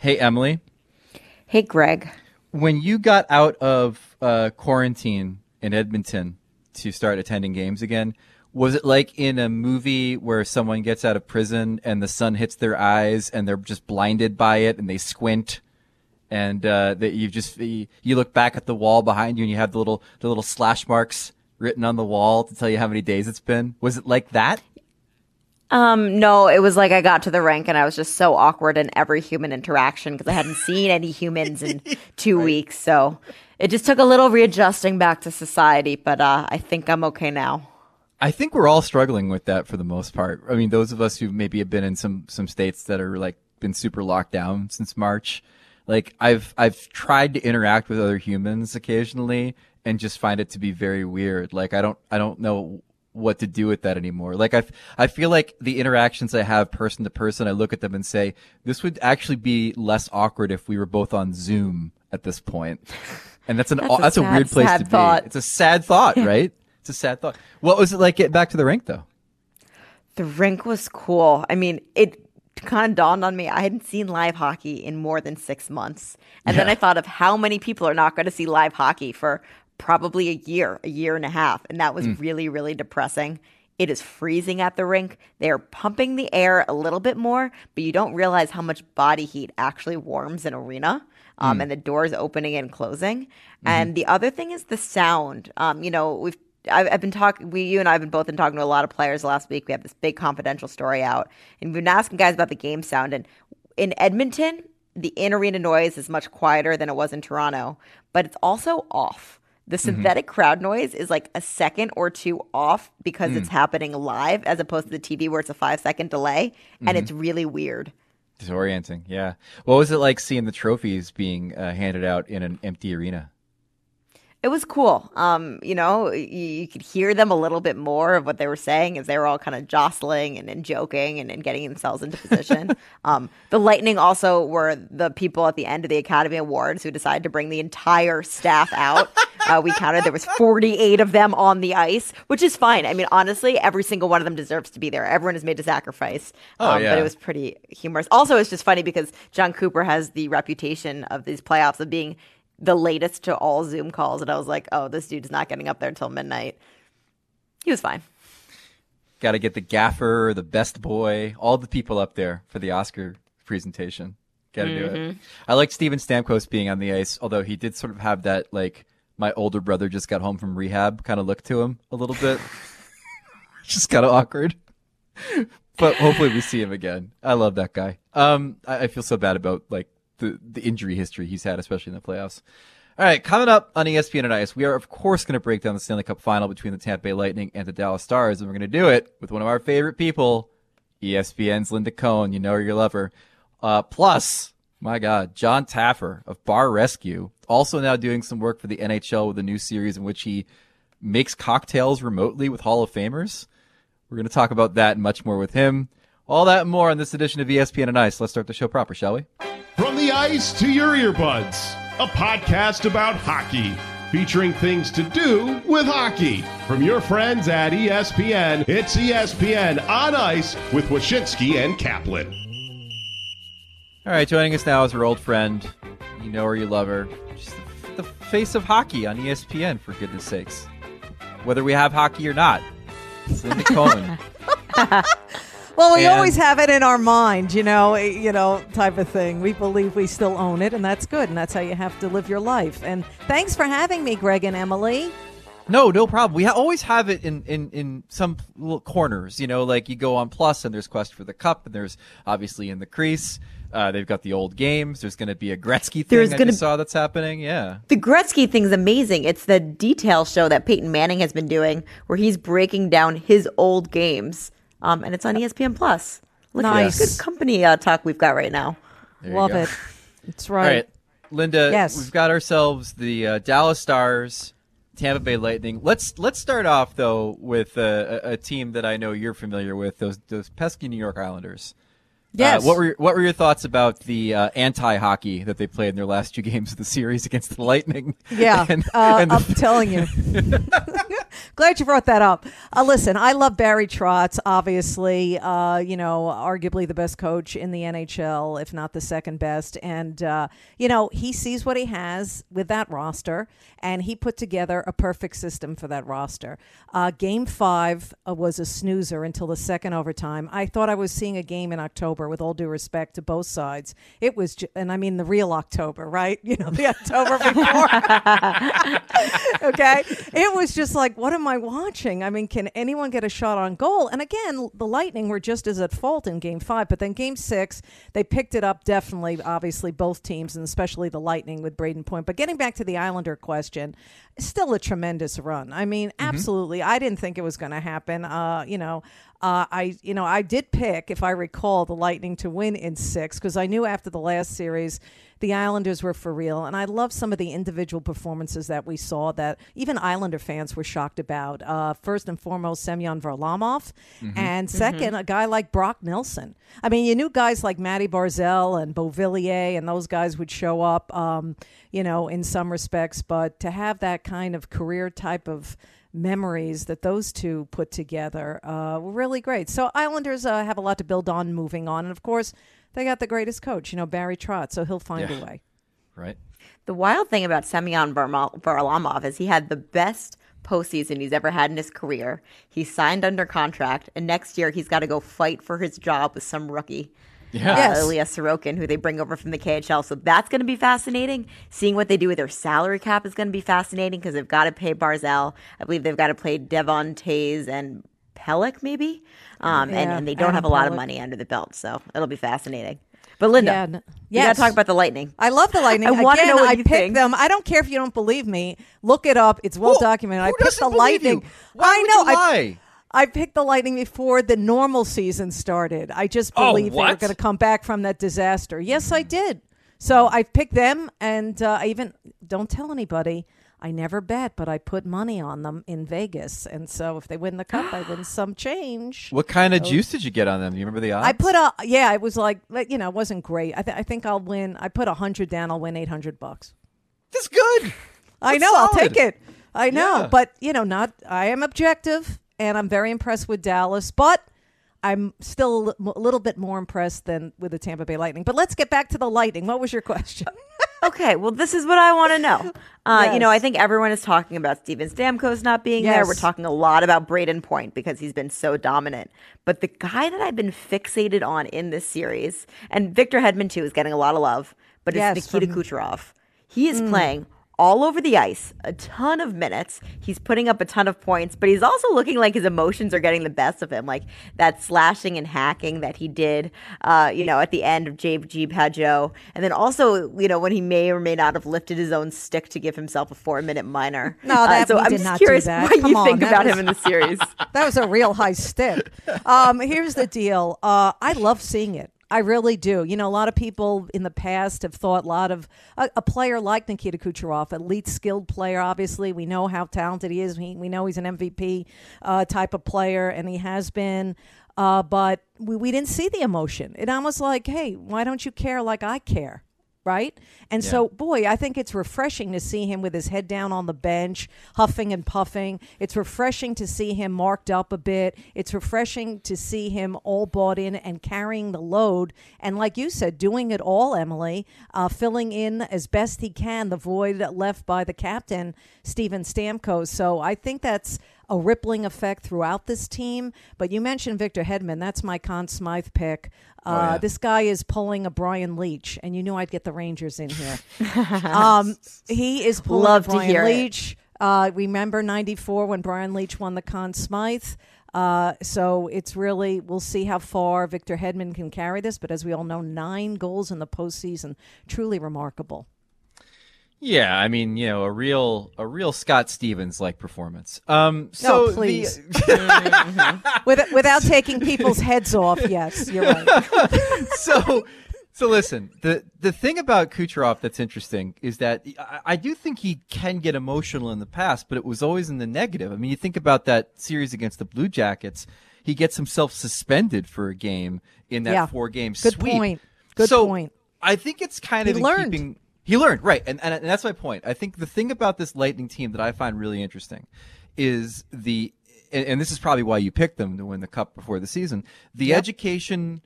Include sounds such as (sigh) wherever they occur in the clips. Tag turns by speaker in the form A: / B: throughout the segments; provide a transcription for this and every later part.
A: Hey, Emily.
B: Hey, Greg.
A: When you got out of uh, quarantine in Edmonton to start attending games again, was it like in a movie where someone gets out of prison and the sun hits their eyes and they're just blinded by it and they squint? And uh, that you just you look back at the wall behind you and you have the little the little slash marks written on the wall to tell you how many days it's been. Was it like that?
B: Um, no, it was like I got to the rank and I was just so awkward in every human interaction because I hadn't (laughs) seen any humans in (laughs) two right. weeks. So it just took a little readjusting back to society, but uh, I think I'm okay now.
A: I think we're all struggling with that for the most part. I mean, those of us who maybe have been in some some states that are like been super locked down since March. Like I've I've tried to interact with other humans occasionally and just find it to be very weird. Like I don't I don't know what to do with that anymore. Like I, I feel like the interactions I have person to person, I look at them and say, this would actually be less awkward if we were both on Zoom at this point. And that's an
B: that's,
A: that's
B: a,
A: a weird place to
B: thought.
A: be. It's a sad thought, (laughs) right? it's a sad thought. What was it like getting back to the rink though?
B: The rink was cool. I mean, it kind of dawned on me I hadn't seen live hockey in more than six months. And yeah. then I thought of how many people are not going to see live hockey for probably a year, a year and a half. And that was mm. really, really depressing. It is freezing at the rink. They are pumping the air a little bit more, but you don't realize how much body heat actually warms an arena. Um, mm. And the doors opening and closing. Mm-hmm. And the other thing is the sound. Um, you know, we've I've, I've, been talking. We, you and I have been both been talking to a lot of players last week. We have this big confidential story out, and we've been asking guys about the game sound. And in Edmonton, the in arena noise is much quieter than it was in Toronto, but it's also off. The mm-hmm. synthetic mm-hmm. crowd noise is like a second or two off because mm. it's happening live as opposed to the TV where it's a five second delay. And mm-hmm. it's really weird.
A: Disorienting. Yeah. What was it like seeing the trophies being uh, handed out in an empty arena?
B: it was cool. Um, you know, you, you, could hear them a little bit more of what they were saying as they were all kind of jostling and, and joking and, and, getting themselves into position. (laughs) um, the Lightning also were the people at the end of the Academy Awards who decided to bring the entire staff out. (laughs) uh, we counted there was 48 of them on the ice, which is fine. I mean, honestly, every single one of them deserves to be there. Everyone has made a sacrifice.
A: Oh, um, yeah.
B: But it was pretty humorous. Also, it's just funny because Jon Cooper has the reputation of these playoffs of being the latest to all Zoom calls, and I was like, oh, this dude's not getting up there until midnight. He was fine.
A: Got to get the gaffer, the best boy, all the people up there for the Oscar presentation. Got to mm-hmm. do it. Mm-hmm. I like Steven Stamkos being on the ice, although he did sort of have that like my older brother just got home from rehab kind of look to him a little bit. (laughs) just kind of awkward. but hopefully we see him again. I love that guy. Um, I, I feel so bad about like the, the injury history he's had, especially in the playoffs. All right, coming up on ESPN and Ice, we are of course going to break down the Stanley Cup final between the Tampa Bay Lightning and the Dallas Stars, and we're going to do it with one of our favorite people, ESPN's Linda Cohn. You know her, you love her. Uh, plus, my God, Jon Taffer of Bar Rescue, also now doing some work for the NHL with a new series in which he makes cocktails remotely with Hall of Famers. We're going to talk about that and much more with him. All that and more on this edition of ESPN and Ice. Let's start the show proper, shall we?
C: From the ice to your earbuds, a podcast about hockey, featuring things to do with hockey. From your friends at ESPN, it's ESPN on Ice with Wyshynski and Kaplan.
A: All right, joining us now is our old friend. You know her, you love her. She's the, the face of hockey on ESPN, for goodness sakes. Whether we have hockey or not. It's Linda (laughs) Cohn.
D: Well, we and, always have it in our mind, you know, eh, you know, type of thing. We believe we still own it, and that's good, and that's how you have to live your life. And thanks for having me, Greg and Emily.
A: No, no problem. We ha- always have it in, in, in some little corners, you know, like you go on Plus and there's Quest for the Cup, and there's obviously in the crease. Uh, they've got the old games. There's going to be a Gretzky thing there's I gonna, saw that's happening. Yeah.
B: The Gretzky thing's amazing. It's the detail show that Peyton Manning has been doing where he's breaking down his old games um, and it's on ESPN Plus. Look nice. at good company uh, talk we've got right now.
D: Love it. It's right.
A: All right, Linda. Yes. we've got ourselves the uh, Dallas Stars, Tampa Bay Lightning. Let's let's start off though with a, a, team that I know you're familiar with those those pesky New York Islanders.
D: Uh, yes.
A: Uh, what were what were your thoughts about the uh, anti hockey that they played in their last two (laughs) games of the series against the Lightning?
D: Yeah, (laughs) and, uh, and the... I'm telling you. (laughs) (laughs) Glad you brought that up. Uh, listen, I love Barry Trotz, obviously, uh, you know, arguably the best coach in the NHL, if not the second best. And, uh, you know, he sees what he has with that roster, and he put together a perfect system for that roster. Uh, game five uh, was a snoozer until the second overtime. I thought I was seeing a game in October, with all due respect to both sides. It was, ju- and I mean the real October, right? (laughs) You know, the October before. (laughs) okay. It was just like, what am I watching? I mean, can anyone get a shot on goal? And again, the Lightning were just as at fault in game five, but then game six, they picked it up definitely, obviously, both teams, and especially the Lightning with Brayden Point. But getting back to the Islander question, still a tremendous run. I mean, absolutely. I didn't think it was going to happen. Uh, you know, uh, I you know I did pick, if I recall, the Lightning to win in six because I knew after the last series the Islanders were for real, and I love some of the individual performances that we saw that even Islander fans were shocked about. Uh, first and foremost, Semyon Varlamov, and 2nd a guy like Brock Nelson. I mean, you knew guys like Matty Barzal and Beauvillier, and those guys would show up, um, you know, in some respects, but to have that kind of career type of memories that those two put together uh, were really great. So Islanders uh, have a lot to build on moving on, and of course they got the greatest coach, you know Barry Trotz, so he'll find
A: Yeah.
D: a way.
A: Right.
B: The wild thing about Semyon Varlamov is he had the best postseason he's ever had in his career. He signed under contract, and next year he's got to go fight for his job with some rookie.
A: Yeah.
B: Uh,
D: Yes.
B: Ilya Sorokin, who they bring over from the KHL. So that's going to be fascinating. Seeing what they do with their salary cap is going to be fascinating because they've got to pay Barzal. I believe they've got to play Devon Toews and Pelech, maybe. Um, and,
D: Yeah,
B: and they don't have a
D: Adam
B: lot of money under the belt. So it'll be fascinating. But Linda,
D: Yeah, n-
B: we gotta talk about the Lightning.
D: I love the Lightning. (laughs)
B: I wanna
D: Again,
B: know what
D: I
B: you
D: picked
B: think.
D: them. I don't care if you don't believe me. Look it up. It's well
A: Who-
D: documented. I picked the
A: doesn't believe you?
D: Lightning.
A: Why
D: I
A: would
D: know.
A: you
D: I,
A: lie?
D: I picked the Lightning before the normal season started. I just
A: Oh,
D: they were going to come back from that disaster. Yes, I did. So I picked them, and uh, I even don't tell anybody. I never bet, but I put money on them in Vegas, and so if they win the cup, I win (gasps) some change.
A: What kind of juice did you get on them? Do you remember the odds?
D: I put a yeah. It was like like, you know, it wasn't great. I, th- I think I'll win. I put a hundred down. I'll win eight hundred bucks.
A: That's good.
D: I
A: That's
D: know. I'll take it. I know,
A: Yeah.
D: but you know, not. I am objective, and I'm very impressed with Dallas, but I'm still a little bit more impressed than with the Tampa Bay Lightning. But let's get back to the Lightning. What was your question? (laughs)
B: Okay, well, this is what I want to know. Uh, You know, I think everyone is talking about Steven Stamkos not being there. We're talking a lot about Brayden Point because he's been so dominant. But the guy that I've been fixated on in this series, and Victor Hedman too, is getting a lot of love, but it's
D: Yes,
B: Nikita
D: from-
B: Kucherov. He is playing all over the ice, a ton of minutes. He's putting up a ton of points, but he's also looking like his emotions are getting the best of him. Like that slashing and hacking that he did, uh, you know, at the end of JG Pageau. And then also, you know, when he may or may not have lifted his own stick to give himself a four minute minor. (laughs)
D: No,
B: Uh,
D: that-
B: so I'm
D: did
B: just
D: not do
B: curious what
D: Come
B: you
D: on,
B: think about
D: was-
B: him in the series. (laughs)
D: That was a real high stick. Um, here's the deal. Uh, I love seeing it. I really do. You know, a lot of people in the past have thought a lot of a, a player like Nikita Kucherov, elite skilled player. Obviously, we know how talented he is. We, we know he's an MVP uh, type of player, and he has been. Uh, but we, we didn't see the emotion. It almost like, hey, why don't you care like I care? Right? And so, boy, I think it's refreshing to see him with his head down on the bench, huffing and puffing. It's refreshing to see him marked up a bit. It's refreshing to see him all bought in and carrying the load. And like you said, doing it all, Emily, uh, filling in as best he can the void left by the captain, Steven Stamkos. So I think that's a rippling effect throughout this team. But you mentioned Victor Hedman. That's my Conn Smythe pick. Uh,
A: yeah.
D: This guy is pulling a Brian Leetch, and you knew I'd get the Rangers in here. (laughs) um, he is pulling
B: Love
D: a Brian. Leach. Uh, remember '94 when Brian Leetch won the Conn Smythe. Uh, so it's really we'll see how far Victor Hedman can carry this. But as we all know, nine goals in the postseason, truly remarkable.
A: Yeah, I mean, you know, a real a real Scott Stevens like performance. Um so the-
D: please. (laughs) With, without taking people's heads off, yes, you're right. (laughs)
A: so so listen, the the thing about Kucherov that's interesting is that I, I do think he can get emotional in the past, but it was always in the negative. I mean, you think about that series against the Blue Jackets, he gets himself suspended for a game in that
D: Yeah.
A: four game sweep.
D: Good point. Good
A: so
D: point.
A: I think it's kind
D: He
A: of
D: learned.
A: keeping he learned, right. And, and and that's my point. I think the thing about this Lightning team that I find really interesting is the and, and this is probably why you picked them to win the cup before the season. The
D: Yep.
A: education,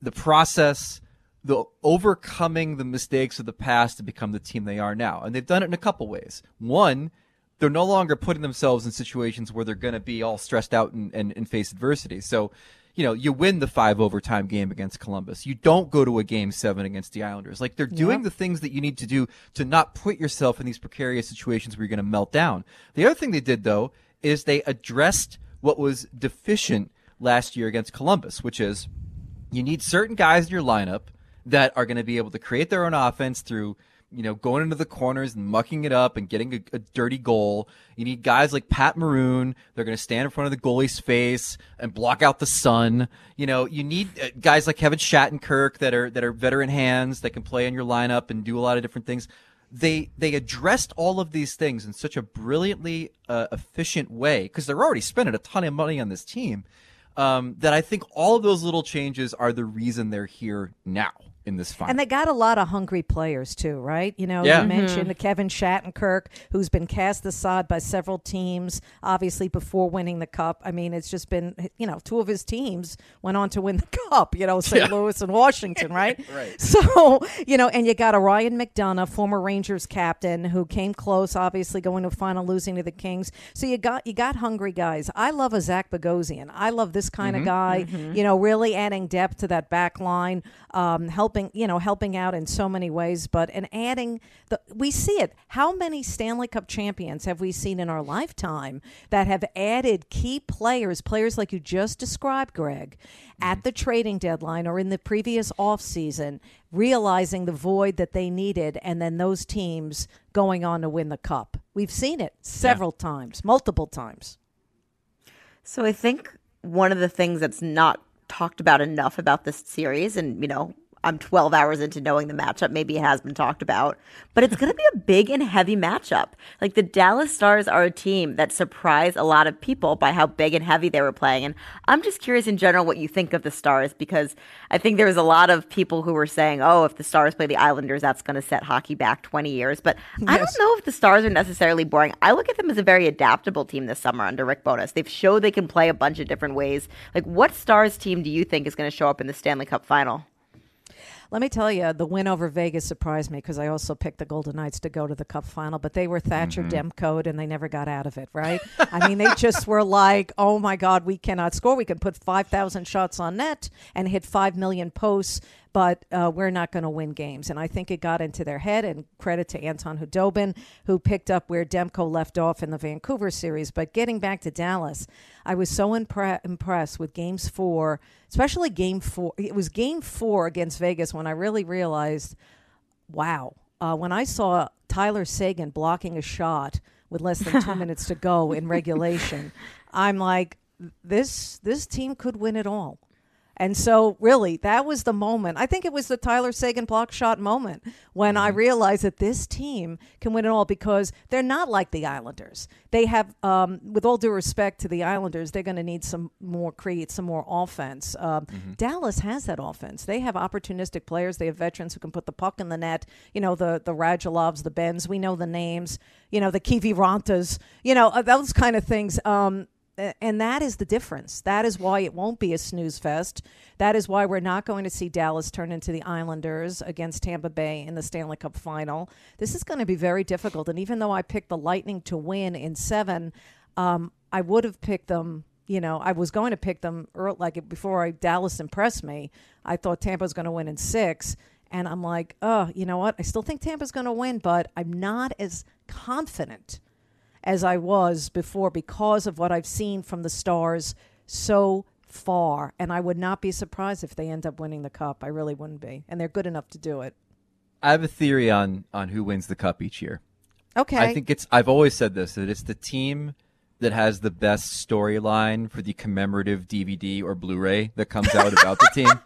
A: the process, the overcoming the mistakes of the past to become the team they are now. And they've done it in a couple ways. One, they're no longer putting themselves in situations where they're going to be all stressed out and, and, and face adversity. So, you know, you win the five overtime game against Columbus. You don't go to a game seven against the Islanders. Like they're doing
D: Yeah.
A: the things that you need to do to not put yourself in these precarious situations where you're going to melt down. The other thing they did though is they addressed what was deficient last year against Columbus, which is you need certain guys in your lineup that are going to be able to create their own offense through you know going into the corners and mucking it up and getting a, a dirty goal. You need guys like pat maroon. They're going to stand in front of the goalie's face and block out the sun. You know you need uh, guys like kevin shattenkirk that are that are veteran hands that can play in your lineup and do a lot of different things. They they addressed all of these things in such a brilliantly uh, efficient way because they're already spending a ton of money on this team um, that I think all of those little changes are the reason they're here now in this final.
D: And they got a lot of hungry players too, right? You know,
A: Yeah.
D: you mentioned Kevin Shattenkirk, who's been cast aside by several teams, obviously before winning the cup. I mean, it's just been, you know, two of his teams went on to win the (laughs) cup. You know, St. Louis and Washington, (laughs) right?
A: Right.
D: So you know, and you got a Ryan McDonagh, former Rangers captain, who came close, obviously going to final, losing to the Kings. So you got you got hungry guys. I love a Zach Bogosian. I love this kind of mm-hmm. guy. Mm-hmm. You know, really adding depth to that back line, um, helping you know helping out in so many ways. But and adding the we see it. How many Stanley Cup champions have we seen in our lifetime that have added key players, players like you just described, Greg, at mm-hmm. the trading deadline or in the previous offseason, realizing the void that they needed, and then those teams going on to win the cup. We've seen it several times, multiple times.
B: So I think one of the things that's not talked about enough about this series, and you know, I'm 12 hours into knowing the matchup. Maybe it has been talked about, but it's going to be a big and heavy matchup. Like the Dallas Stars are a team that surprised a lot of people by how big and heavy they were playing. And I'm just curious in general what you think of the Stars because I think there was a lot of people who were saying, oh, if the Stars play the Islanders, that's going to set hockey back 20 years. But I don't know if the Stars are necessarily boring. I look at them as a very adaptable team this summer under Rick Bowness. They've showed they can play a bunch of different ways. Like, what Stars team do you think is going to show up in the Stanley Cup final?
D: Let me tell you, the win over Vegas surprised me because I also picked the Golden Knights to go to the Cup final, but they were Thatcher mm-hmm. Demko'd and they never got out of it, right? I mean, they just were like, oh my God, we cannot score. We can put 5,000 shots on net and hit 5 million posts, but uh, we're not going to win games. And I think it got into their head, and credit to Anton Khudobin, who picked up where Demko left off in the Vancouver series. But getting back to Dallas, I was so impre- impressed with games four, especially game four. It was game four against Vegas when I really realized, wow. Uh, when I saw Tyler Seguin blocking a shot with less than two (laughs) minutes to go in regulation, I'm like, this this team could win it all. And so, really, that was the moment. I think it was the Tyler Seguin block shot moment when I realized that this team can win it all because they're not like the Islanders. They have, um, with all due respect to the Islanders, they're going to need some more create some more offense. Um, Dallas has that offense. They have opportunistic players. They have veterans who can put the puck in the net. You know, the the Radulovs, the Benns. We know the names. You know, the Kivirantas. You know, uh, those kind of things. Um, and that is the difference. That is why it won't be a snooze fest. That is why we're not going to see Dallas turn into the Islanders against Tampa Bay in the Stanley Cup final. This is going to be very difficult. And even though I picked the Lightning to win in seven, um, I would have picked them. You know, I was going to pick them early, like before I, Dallas impressed me. I thought Tampa was going to win in six. And I'm like, oh, you know what? I still think Tampa's going to win, but I'm not as confident as I was before because of what I've seen from the Stars so far. And I would not be surprised if they end up winning the cup. I really wouldn't be. And they're good enough to do it.
A: I have a theory on on who wins the cup each year.
D: Okay.
A: I think it's. I've always said this that it's the team that has the best storyline for the commemorative DVD or Blu-ray that comes out about the team. (laughs)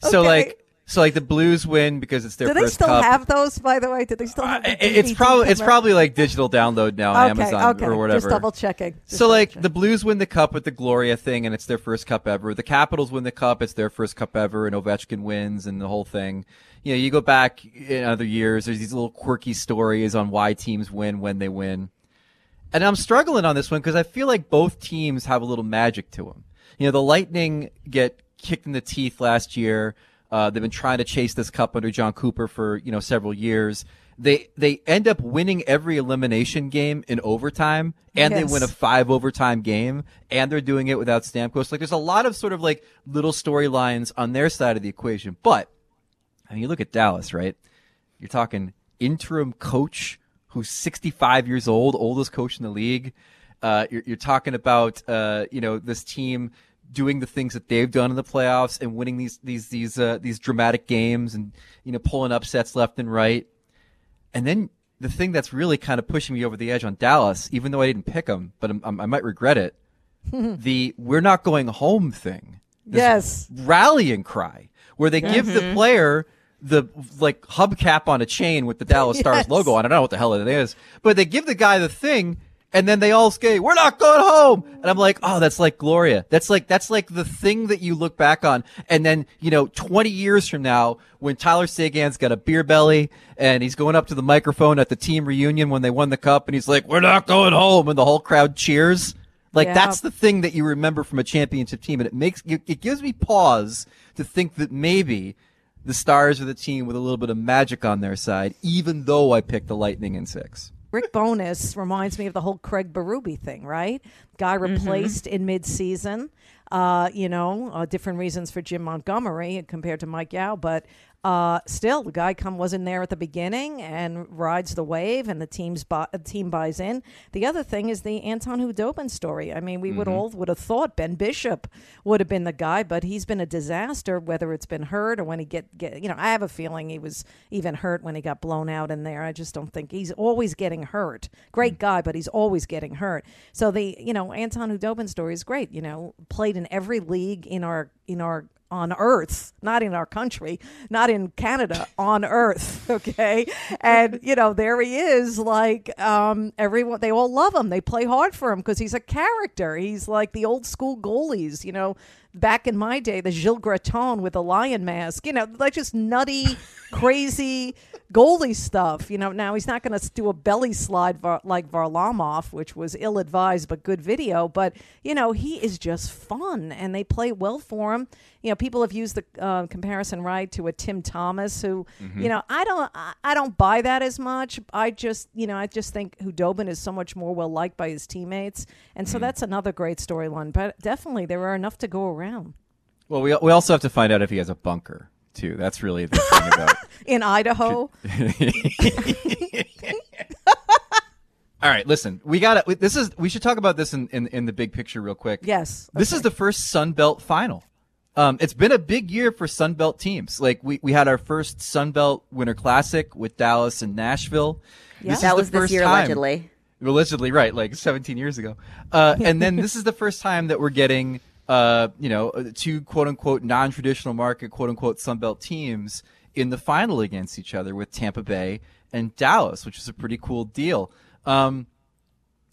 A: So
D: Okay.
A: like, so like the Blues win because it's their
D: do they still
A: cup.
D: have those, by the way? Do they still uh, have the
A: I- it's probably it's probably like digital download now on
D: okay,
A: Amazon
D: okay.
A: or whatever.
D: Just double checking. Just
A: So like the Blues win the cup with the Gloria thing, and it's their first cup ever. The Capitals win the cup; it's their first cup ever, and Ovechkin wins, and the whole thing. You know, you go back in other years. There's these little quirky stories on why teams win when they win, And I'm struggling on this one because I feel like both teams have a little magic to them. You know, the Lightning get kicked in the teeth last year. Uh, they've been trying to chase this cup under Jon Cooper for you know several years. They they end up winning every elimination game in overtime, and
D: Yes.
A: they win a five overtime game, and they're doing it without Stamkos. Like there's a lot of sort of like little storylines on their side of the equation. But I mean, you look at Dallas, right? You're talking interim coach who's 65 years old, oldest coach in the league. Uh, you're, you're talking about uh, you know this team doing the things that they've done in the playoffs and winning these these these uh, these dramatic games and you know pulling upsets left and right. And then the thing that's really kind of pushing me over the edge on Dallas, even though I didn't pick them, but I'm, I'm, I might regret it. (laughs) the we're not going home thing. This
D: Yes.
A: rallying cry where they give the player the like hubcap on a chain with the Dallas Stars (laughs) logo on. it. I don't know what the hell it is, but they give the guy the thing. And then they all skate, we're not going home. And I'm like, oh, that's like Gloria. That's like, that's like the thing that you look back on. And then, you know, 20 years from now, when Tyler Seguin's got a beer belly and he's going up to the microphone at the team reunion when they won the cup and he's like, we're not going home. And the whole crowd cheers. Like
D: Yeah.
A: that's the thing that you remember from a championship team, and it makes it, it gives me pause to think that maybe the Stars are the team with a little bit of magic on their side, even though I picked the Lightning in six.
D: Rick Bowness reminds me of the whole Craig Berube thing, right? Guy replaced in mid-season. Uh, you know, uh, different reasons for Jim Montgomery compared to Mike Yeo, but uh, still, the guy come wasn't there at the beginning and rides the wave, and the team's bu- team buys in. The other thing is the Anton Khudobin story. I mean, we would all would have thought Ben Bishop would have been the guy, but he's been a disaster. Whether it's been hurt or when he get get, you know, I have a feeling he was even hurt when he got blown out in there. I just don't think he's always getting hurt. Great guy, but he's always getting hurt. So the you know Anton Khudobin story is great. You know, played in every league in our in our on earth not in our country not in canada on earth (laughs) okay? And you know there he is like um everyone they all love him. They play hard for him because he's a character. He's like the old school goalies you know? Back in my day the Gilles Gratton with a lion mask you know like just nutty crazy goalie stuff you know now he's not going to do a belly slide var- like Varlamov which was ill advised but good video but you know he is just fun and they play well for him. You know people have used the uh, comparison right to a Tim Thomas who you know I don't I, I don't buy that as much. I just you know I just think Khudobin is so much more well liked by his teammates and so that's another great storyline but definitely there are enough to go around.
A: Well, we we also have to find out if he has a bunker too. That's really the thing about. (laughs)
D: in Idaho (laughs)
A: All right, listen, we got to This is we should talk about this in, in in the big picture real quick.
D: yes
A: This is the first Sun Belt final. Um, it's been a big year for Sun Belt teams. Like we, we had our first Sun Belt Winter Classic with Dallas and Nashville.
D: Yeah.
A: is
B: That
A: the
B: was this
A: first
B: year,
A: time-
B: allegedly.
A: Allegedly, right? Like 17 years ago. Uh, and then this is the first time that we're getting, uh, you know, two quote unquote non-traditional market quote unquote Sun Belt teams in the final against each other with Tampa Bay and Dallas, which is a pretty cool deal. Um,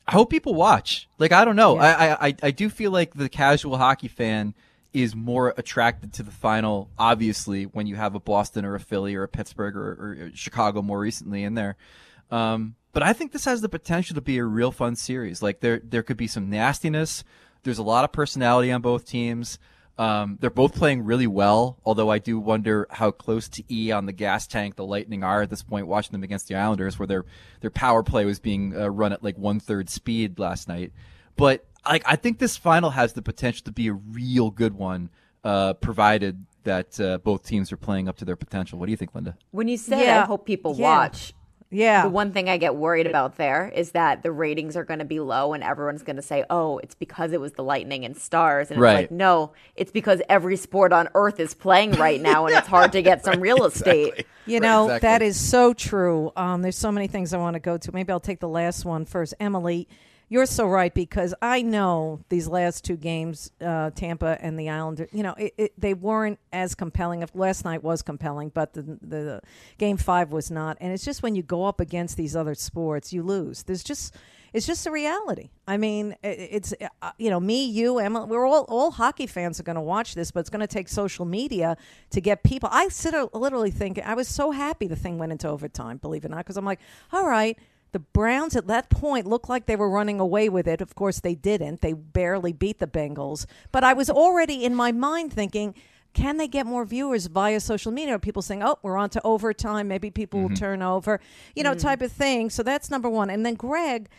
A: I hope people watch. Like I don't know.
D: Yeah.
A: I, I I I do feel like the casual hockey fan is more attracted to the final. Obviously, when you have a Boston or a Philly or a Pittsburgh or, or Chicago more recently in there. Um, but I think this has the potential to be a real fun series. Like there there could be some nastiness. There's a lot of personality on both teams. Um, they're both playing really well, although I do wonder how close to E on the gas tank the Lightning are at this point. Watching them against the Islanders, where their their power play was being uh, run at like one third speed last night. But like I think this final has the potential to be a real good one, uh, provided that uh, both teams are playing up to their potential. What do you think, Linda?
B: When you said
D: Yeah.
B: I hope people
D: Yeah.
B: watch,
D: yeah
B: the one thing I get worried about there is that the ratings are going to be low and everyone's going to say, oh, it's because it was the Lightning and Stars. And
A: Right.
B: it's like, no, it's because every sport on earth is playing right (laughs) now and it's hard to get some real estate.
D: You
A: Right,
D: know,
A: exactly.
D: that is so true. Um, there's so many things I want to go to. Maybe I'll take the last one first. Emily, you're so right because I know these last two games, uh, Tampa and the Islanders, you know, it, it, they weren't as compelling. If last night was compelling, but the, the game five was not. And it's just when you go up against these other sports, you lose. There's just it's just a reality. I mean, it's uh, you know me, you, Emma. We're all all hockey fans are going to watch this, but it's going to take social media to get people. I sit literally thinking I was so happy the thing went into overtime. Believe it or not, because I'm like, all right. The Browns at that point looked like they were running away with it. Of course, they didn't. They barely beat the Bengals. But I was already in my mind thinking, can they get more viewers via social media? People saying, "Oh, we're on to overtime. Maybe people will mm-hmm. turn over," you know, mm. type of thing. So that's number one. And then Greg,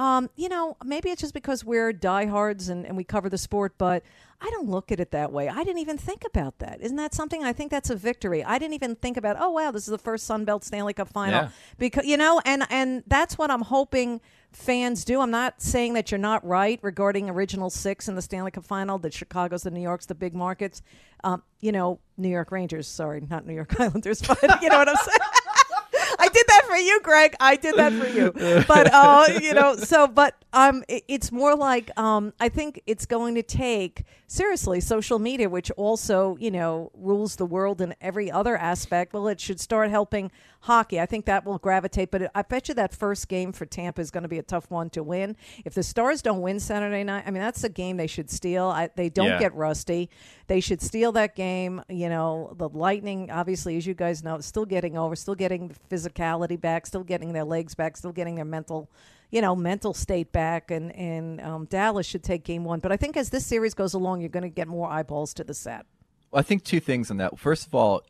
D: um, you know, maybe it's just because we're diehards and, and we cover the sport, but I don't look at it that way. I didn't even think about that. Isn't that something? I think that's a victory. I didn't even think about, oh wow, this is the first Sun Belt Stanley Cup final
A: Yeah.
D: because you know, and and that's what I'm hoping fans do. I'm not saying that you're not right regarding original six in the Stanley Cup final, the Chicago's, the New York's, the big markets. Um, you know, New York Rangers. Sorry, not New York (laughs) Islanders, but you know what I'm saying. I did that for you, Greg. I did that for you. (laughs) But uh, you know, so but um, it, it's more like um, I think it's going to take seriously social media, which also you know rules the world in every other aspect. Well, it should start helping hockey. I think that will gravitate. But I bet you that first game for Tampa is going to be a tough one to win. If the Stars don't win Saturday night, I mean that's a game they should steal. I, they don't
A: Yeah.
D: get rusty. They should steal that game. You know, the Lightning, obviously, as you guys know, still getting over, still getting the physicality back, still getting their legs back, still getting their mental, you know, mental state back. And and um, Dallas should take game one. But I think as this series goes along, you're going to get more eyeballs to the set.
A: Well, I think two things on that. First of all,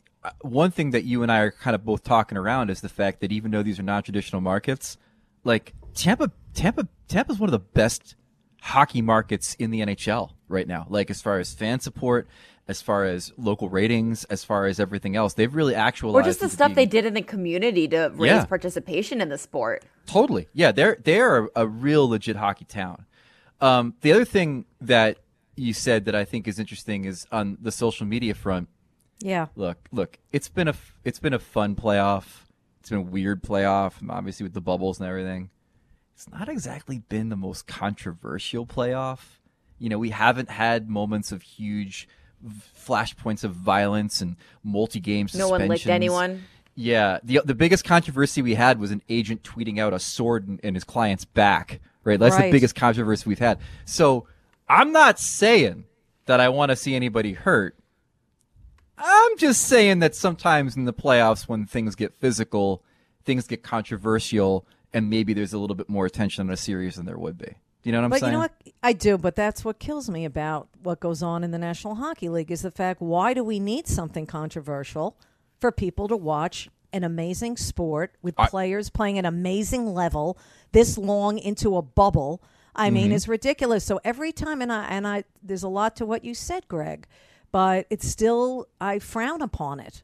A: one thing that you and I are kind of both talking around is the fact that even though these are non-traditional markets, like Tampa, Tampa, Tampa is one of the best hockey markets in the NHL right now. Like as far as fan support, as far as local ratings, as far as everything else, they've really actualized.
B: Or just the stuff they did in the community to raise
A: Yeah.
B: participation in the sport.
A: Totally. Yeah, they're they're a, a real legit hockey town. Um, the other thing that you said that I think is interesting is on the social media front.
D: Yeah.
A: Look, look, it's been a f- it's been a fun playoff. It's been a weird playoff, obviously with the bubbles and everything. It's not exactly been the most controversial playoff. You know, we haven't had moments of huge flashpoints of violence and multi-game suspensions.
B: No one licked anyone.
A: Yeah, the the biggest controversy we had was an agent tweeting out a sword in, in his client's back. Right, that's
D: Right.
A: the biggest controversy we've had. So I'm not saying that I want to see anybody hurt. I'm just saying that sometimes in the playoffs, when things get physical, things get controversial, and maybe there's a little bit more attention on a series than there would be. Do you know what I'm saying?
D: But
A: saying?
D: you know what? I do, but that's what kills me about what goes on in the National Hockey League is the fact why do we need something controversial for people to watch an amazing sport with
A: I-
D: players playing an amazing level this long into a bubble? I
A: Mm-hmm.
D: mean, it's ridiculous. So every time, and I and I, there's a lot to what you said, Greg, but it's still I frown upon it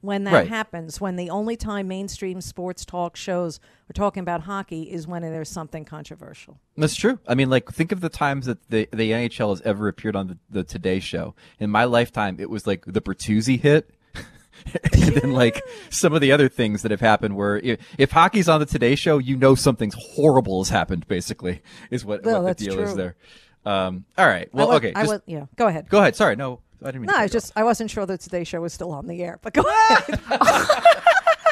D: when that
A: Right.
D: happens. When the only time mainstream sports talk shows are talking about hockey is when there's something controversial.
A: That's true. I mean, like, think of the times that the, the NHL has ever appeared on the, the Today Show. In my lifetime, it was like the Bertuzzi hit. (laughs) and then, like, (laughs) some of the other things that have happened where if, if hockey's on the Today Show, you know something's horrible has happened, basically, is what,
D: Well,
A: what the deal is there. Um, all right. Well,
D: was,
A: okay.
D: I
A: just-
D: was, yeah. Go ahead.
A: Go ahead. Sorry. No, I didn't mean
D: No,
A: to
D: I was just I wasn't sure that today's show was still on the air. But go ahead. (laughs)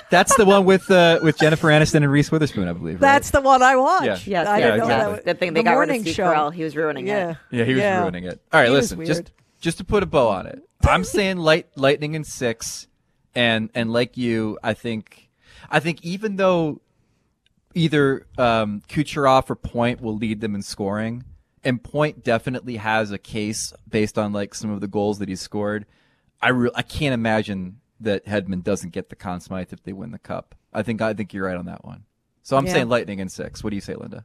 A: That's the one with, uh, with Jennifer Aniston and Reese Witherspoon, I believe. right?
D: That's the one I watched.
A: Yeah.
B: Yes,
D: I
A: Yeah,
D: didn't know
A: exactly.
D: that was-
B: Good thing they
D: the
B: got rid of
D: morning
B: Steve
D: show.
B: Carell. He was ruining
D: Yeah.
B: it.
A: Yeah, he was
D: Yeah.
A: ruining it. All right,
D: He was
A: listen, just
D: weird.
A: just to put a bow on it, (laughs) I'm saying light lightning and six, and and like you, I think, I think even though either um, Kucherov or Point will lead them in scoring, and Point definitely has a case based on like some of the goals that he's scored. I re- I can't imagine that Hedman doesn't get the Conn Smythe if they win the cup. I think I think you're right on that one. So I'm
D: Yeah.
A: saying lightning in six. What do you say, Linda?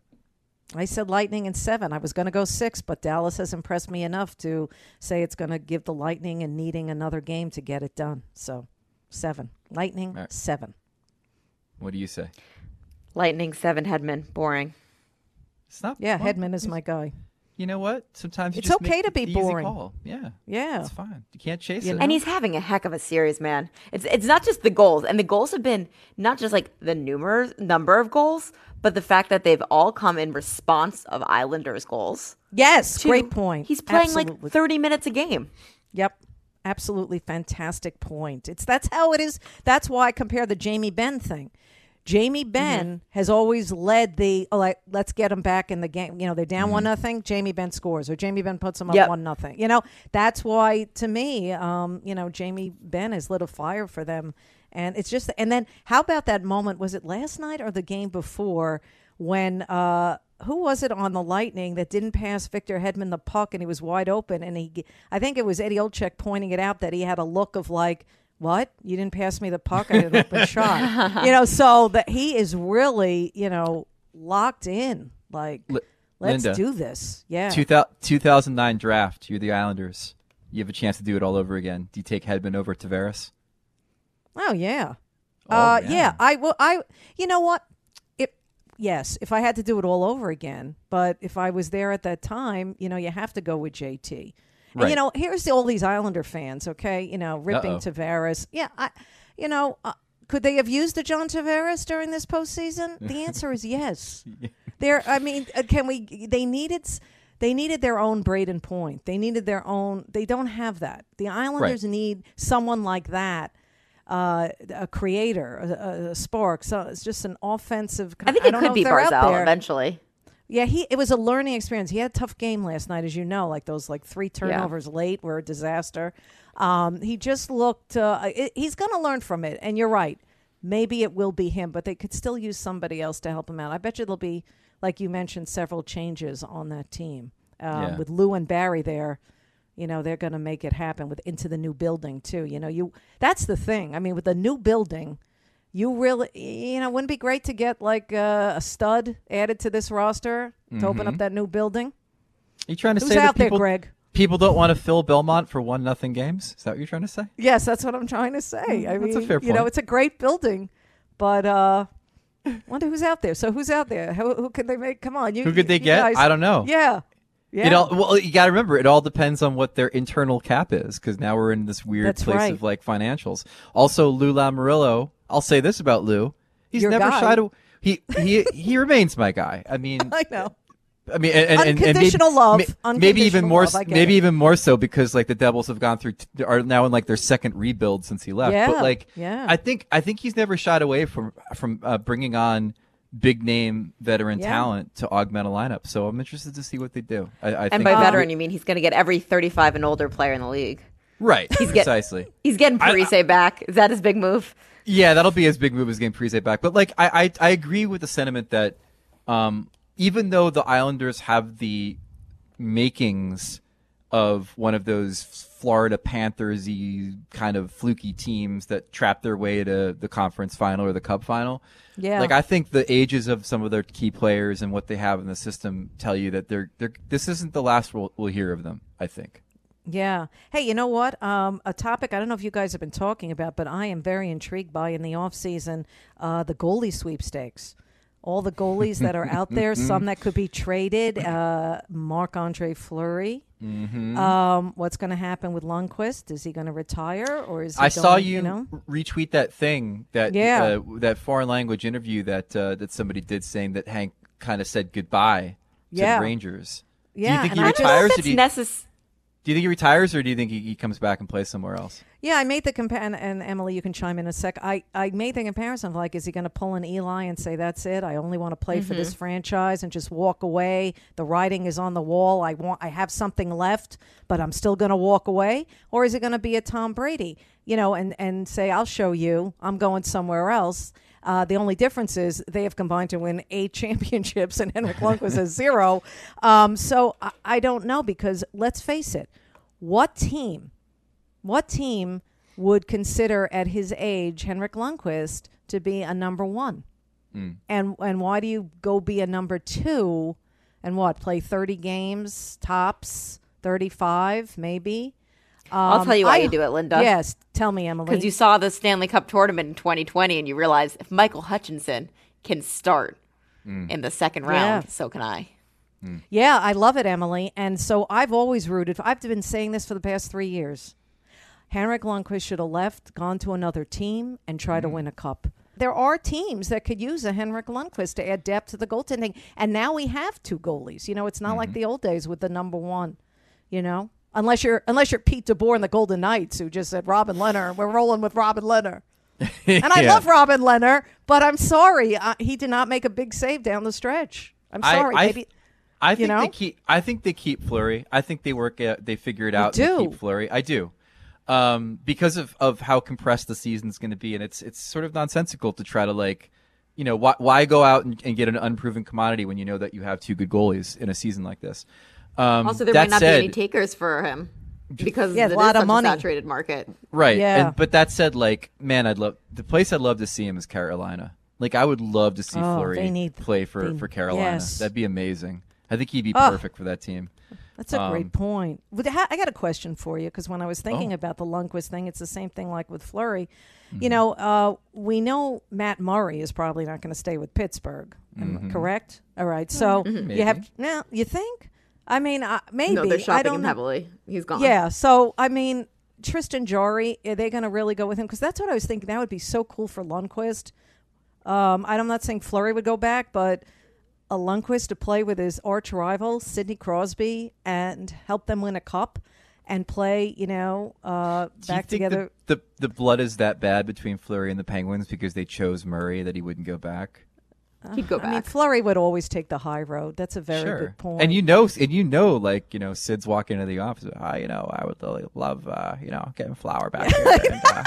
D: I said Lightning in seven. I was going to go six, but Dallas has impressed me enough to say it's going to give the Lightning and needing another game to get it done. So seven. Lightning
A: All right.
D: seven.
A: What do you say?
B: Lightning seven Hedman. Boring.
A: It's not.
D: Yeah,
A: well,
D: Hedman is my guy.
A: You know what? Sometimes
D: It's
A: just
D: okay
A: make
D: to be
A: the easy
D: boring.
A: call. Yeah,
D: Yeah.
A: it's fine. You can't chase
D: You
A: it.
D: know?
B: And he's having a heck of a series, man. It's it's not just the goals, and the goals have been not just like the numer number of goals, but the fact that they've all come in response of Islanders goals.
D: Yes,
B: to-
D: great point.
B: He's playing
D: Absolutely.
B: like thirty minutes a game.
D: Yep. Absolutely fantastic point. It's that's how it is. That's why I compare the Jamie Benn thing. Jamie Benn has always led the oh, like let's get them back in the game. You know, they're down one nothing. Jamie Benn scores, or Jamie Benn puts them up
B: Yep.
D: one nothing. You know, that's why to me, um, you know, Jamie Benn has lit a fire for them, And it's just, and then how about that moment? Was it last night or the game before when, uh, who was it on the Lightning that didn't pass Victor Hedman the puck and he was wide open? And he, I think it was Eddie Olczyk pointing it out that he had a look of like, what? You didn't pass me the puck? I had an open (laughs) shot. You know, so that he is really, you know, locked in. Like,
A: Li-
D: let's
A: Linda.
D: do this. Yeah.
A: 2000, 2009 draft. You're the Islanders. You have a chance to do it all over again. Do you take Hedman over Tavares?
D: Oh yeah.
A: Oh,
D: uh,
A: yeah.
D: yeah. I will. I. You know what? It. Yes. If I had to do it all over again, but if I was there at that time, you know, you have to go with JT. And you know, here's all these Islander fans. Okay, you know, ripping
A: Uh-oh.
D: Tavares. Yeah. I. You know. Uh, could they have used the John Tavares during this postseason? The (laughs) answer is yes. There, I mean, uh, can we? They needed, they needed their own Brayden Point. They needed their own. They don't have that. The Islanders need someone like that, uh, a creator, a, a, a spark. So it's just an offensive.
B: I think
D: I
B: it
D: don't know
B: could
D: if
B: be
D: they're Barzal
B: eventually.
D: Yeah, he. It was a learning experience. He had a tough game last night, as you know, like those like three turnovers late were a disaster. Um, he just looked. Uh, it, he's going to learn from it, and you're right. Maybe it will be him, but they could still use somebody else to help him out. I bet you there'll be, like you mentioned, several changes on that team um,
A: Yeah.
D: with Lou and Barry there. You know they're going to make it happen with into the new building too. You know you that's the thing. I mean with the new building, you really you know wouldn't it be great to get like uh, a stud added to this roster to open up that new building.
A: you trying to
D: Who's
A: say that
D: out there, Greg?
A: people don't want to fill Belmont for one nothing games? Is that what you're trying to say?
D: Yes, that's what I'm trying to say. I
A: Mm, that's a
D: mean,
A: fair
D: you know, it's a great building, but uh wonder who's out there. So who's out there? Who, who could they make? Come on, you.
A: Who could they get?
D: guys-
A: I don't know.
D: Yeah, yeah.
A: It all well, you got to remember, it all depends on what their internal cap is, because now we're in this weird
D: That's
A: place
D: right.
A: of like financials. Also, Lou Lamoriello. I'll say this about Lou: he's
D: Your
A: never
D: guy.
A: shy to. He he he remains my guy. I mean, (laughs)
D: I know.
A: I mean, and, and, and maybe,
D: Unconditional love.
A: ma- maybe even more,
D: love, I
A: s-
D: get
A: maybe
D: it.
A: even more so because like the Devils have gone through, t- are now in like their second rebuild since he left.
D: Yeah,
A: But like,
D: yeah.
A: I think I think he's never shied away from from uh, bringing on big name veteran
D: Yeah.
A: talent to augment a lineup. So I'm interested to see what they do. I, I
B: And
A: think
B: by veteran, you mean he's going to get every 35 and older player in the league.
A: right,
B: get-
A: precisely.
B: He's getting
A: I-
B: Parise back. Is that his big move?
A: Yeah, that'll be his big move is getting Parise back. But like, I, I I agree with the sentiment that um, even though the Islanders have the makings of one of those Florida Panthers-y kind of fluky teams that trap their way to the conference final or the Cup final.
D: Yeah.
A: Like I think the ages of some of their key players and what they have in the system tell you that they're they're this isn't the last we'll, we'll hear of them. I think.
D: Yeah. Hey, you know what? Um, a topic I don't know if you guys have been talking about, but I am very intrigued by in the off season uh, the goalie sweepstakes. All the goalies that are out there, (laughs) some that could be traded. Uh, Marc Andre Fleury.
A: Mm-hmm.
D: Um, what's going to happen with Lundqvist? Is he going to retire, or is he
A: I saw
D: going,
A: you,
D: know?
A: retweet that thing that
D: Yeah.
A: uh, that foreign language interview that uh, that somebody did saying that Hank kind of said goodbye to
D: Yeah.
A: the Rangers. do you think he
D: I
B: don't know
A: retires
B: if it's
A: do you,
B: necess-
A: do you think he retires or do you think he, he comes back and plays somewhere else?
D: Yeah, I made the comparison, and Emily, you can chime in a sec. I, I made the comparison of like, is he going to pull an Eli and say, "That's it, I only want to play for this mm-hmm. franchise," and just walk away? The writing is on the wall. I want, I have something left, but I'm still going to walk away. Or is it going to be a Tom Brady, you know, and and say, "I'll show you, I'm going somewhere else." Uh, the only difference is they have combined to win eight (laughs) championships, and Henrik Lundqvist has zero. Um, so I, I don't know because let's face it, what team? What team would consider at his age Henrik Lundqvist to be a number one? And and why do you go be a number two? And what play thirty games tops, thirty five maybe?
B: I'll
D: Um,
B: tell you why
D: I-
B: you um, do it, Linda.
D: Yes, tell me, Emily.
B: Because you saw the Stanley Cup tournament in 2020 and you realized if Michael Hutchinson can start mm. in the second round,
D: Yeah.
B: so can I. Mm.
D: Yeah, I love it, Emily. And so I've always rooted. I've been saying this for the past three years. Henrik Lundqvist should have left, gone to another team, and try to mm. win a cup. There are teams that could use a Henrik Lundqvist to add depth to the goaltending, and now we have two goalies. You know, it's not mm-hmm. like the old days with the number one. You know, unless you're unless you're Pete DeBoer and the Golden Knights, who just said Robin Lehner, we're rolling with Robin Lehner. (laughs) And I
A: Yeah.
D: love Robin Lehner, but I'm sorry, uh, he did not make a big save down the stretch. I'm sorry.
A: I-
D: Maybe
A: I think
D: know?
A: they keep. I think they keep Fleury. I think they work. Out, they figure it out.
D: do.
A: To keep Fleury. I do. um, because of, of how compressed the season's going to be, and it's it's sort of nonsensical to try to like, you know, why why go out and, and get an unproven commodity when you know that you have two good goalies in a season like this. Um,
B: Also, there
A: that
B: might not
A: said,
B: be any takers for him because
D: Yeah,
B: it
D: a
B: is
D: lot of
B: such
D: money.
B: a saturated market.
A: Right.
D: Yeah.
A: And, but that said, like, man, I'd love the place I'd love to see him is Carolina. Like, I would love to see
D: Oh,
A: Fleury
D: they need-
A: play for,
D: they-
A: for Carolina.
D: yes.
A: That'd be amazing. I think he'd be
D: Oh.
A: perfect for that team.
D: That's a
A: Um,
D: great point. I got a question for you because when I was thinking
A: Oh.
D: about the Lundqvist thing, it's the same thing like with Fleury.
A: Mm-hmm.
D: You know, uh, we know Matt Murray is probably not going to stay with Pittsburgh.
A: Mm-hmm.
D: correct? All right. So you have now. You think? I mean, uh, maybe
B: No, they're
D: I
B: shopping
D: don't
B: him
D: know.
B: heavily. He's gone.
D: Yeah. So I mean, Tristan Jarry, are they going to really go with him? Because that's what I was thinking. That would be so cool for Lundqvist. Um, I'm not saying Fleury would go back, but a Lundqvist to play with his arch rival Sidney Crosby and help them win a cup and play, you know, uh,
A: Do you
D: back
A: think
D: together.
A: The, the the blood is that bad between Fleury and the Penguins because they chose Murray that he wouldn't go back.
B: He'd go
D: I mean. Fleury would always take the high road. That's a very
A: sure.
D: good point.
A: And you know, and you know, like you know, Sid's walking into the office. Ah, you know, I would really love, uh, you know, getting Flower back (laughs) here. and, uh,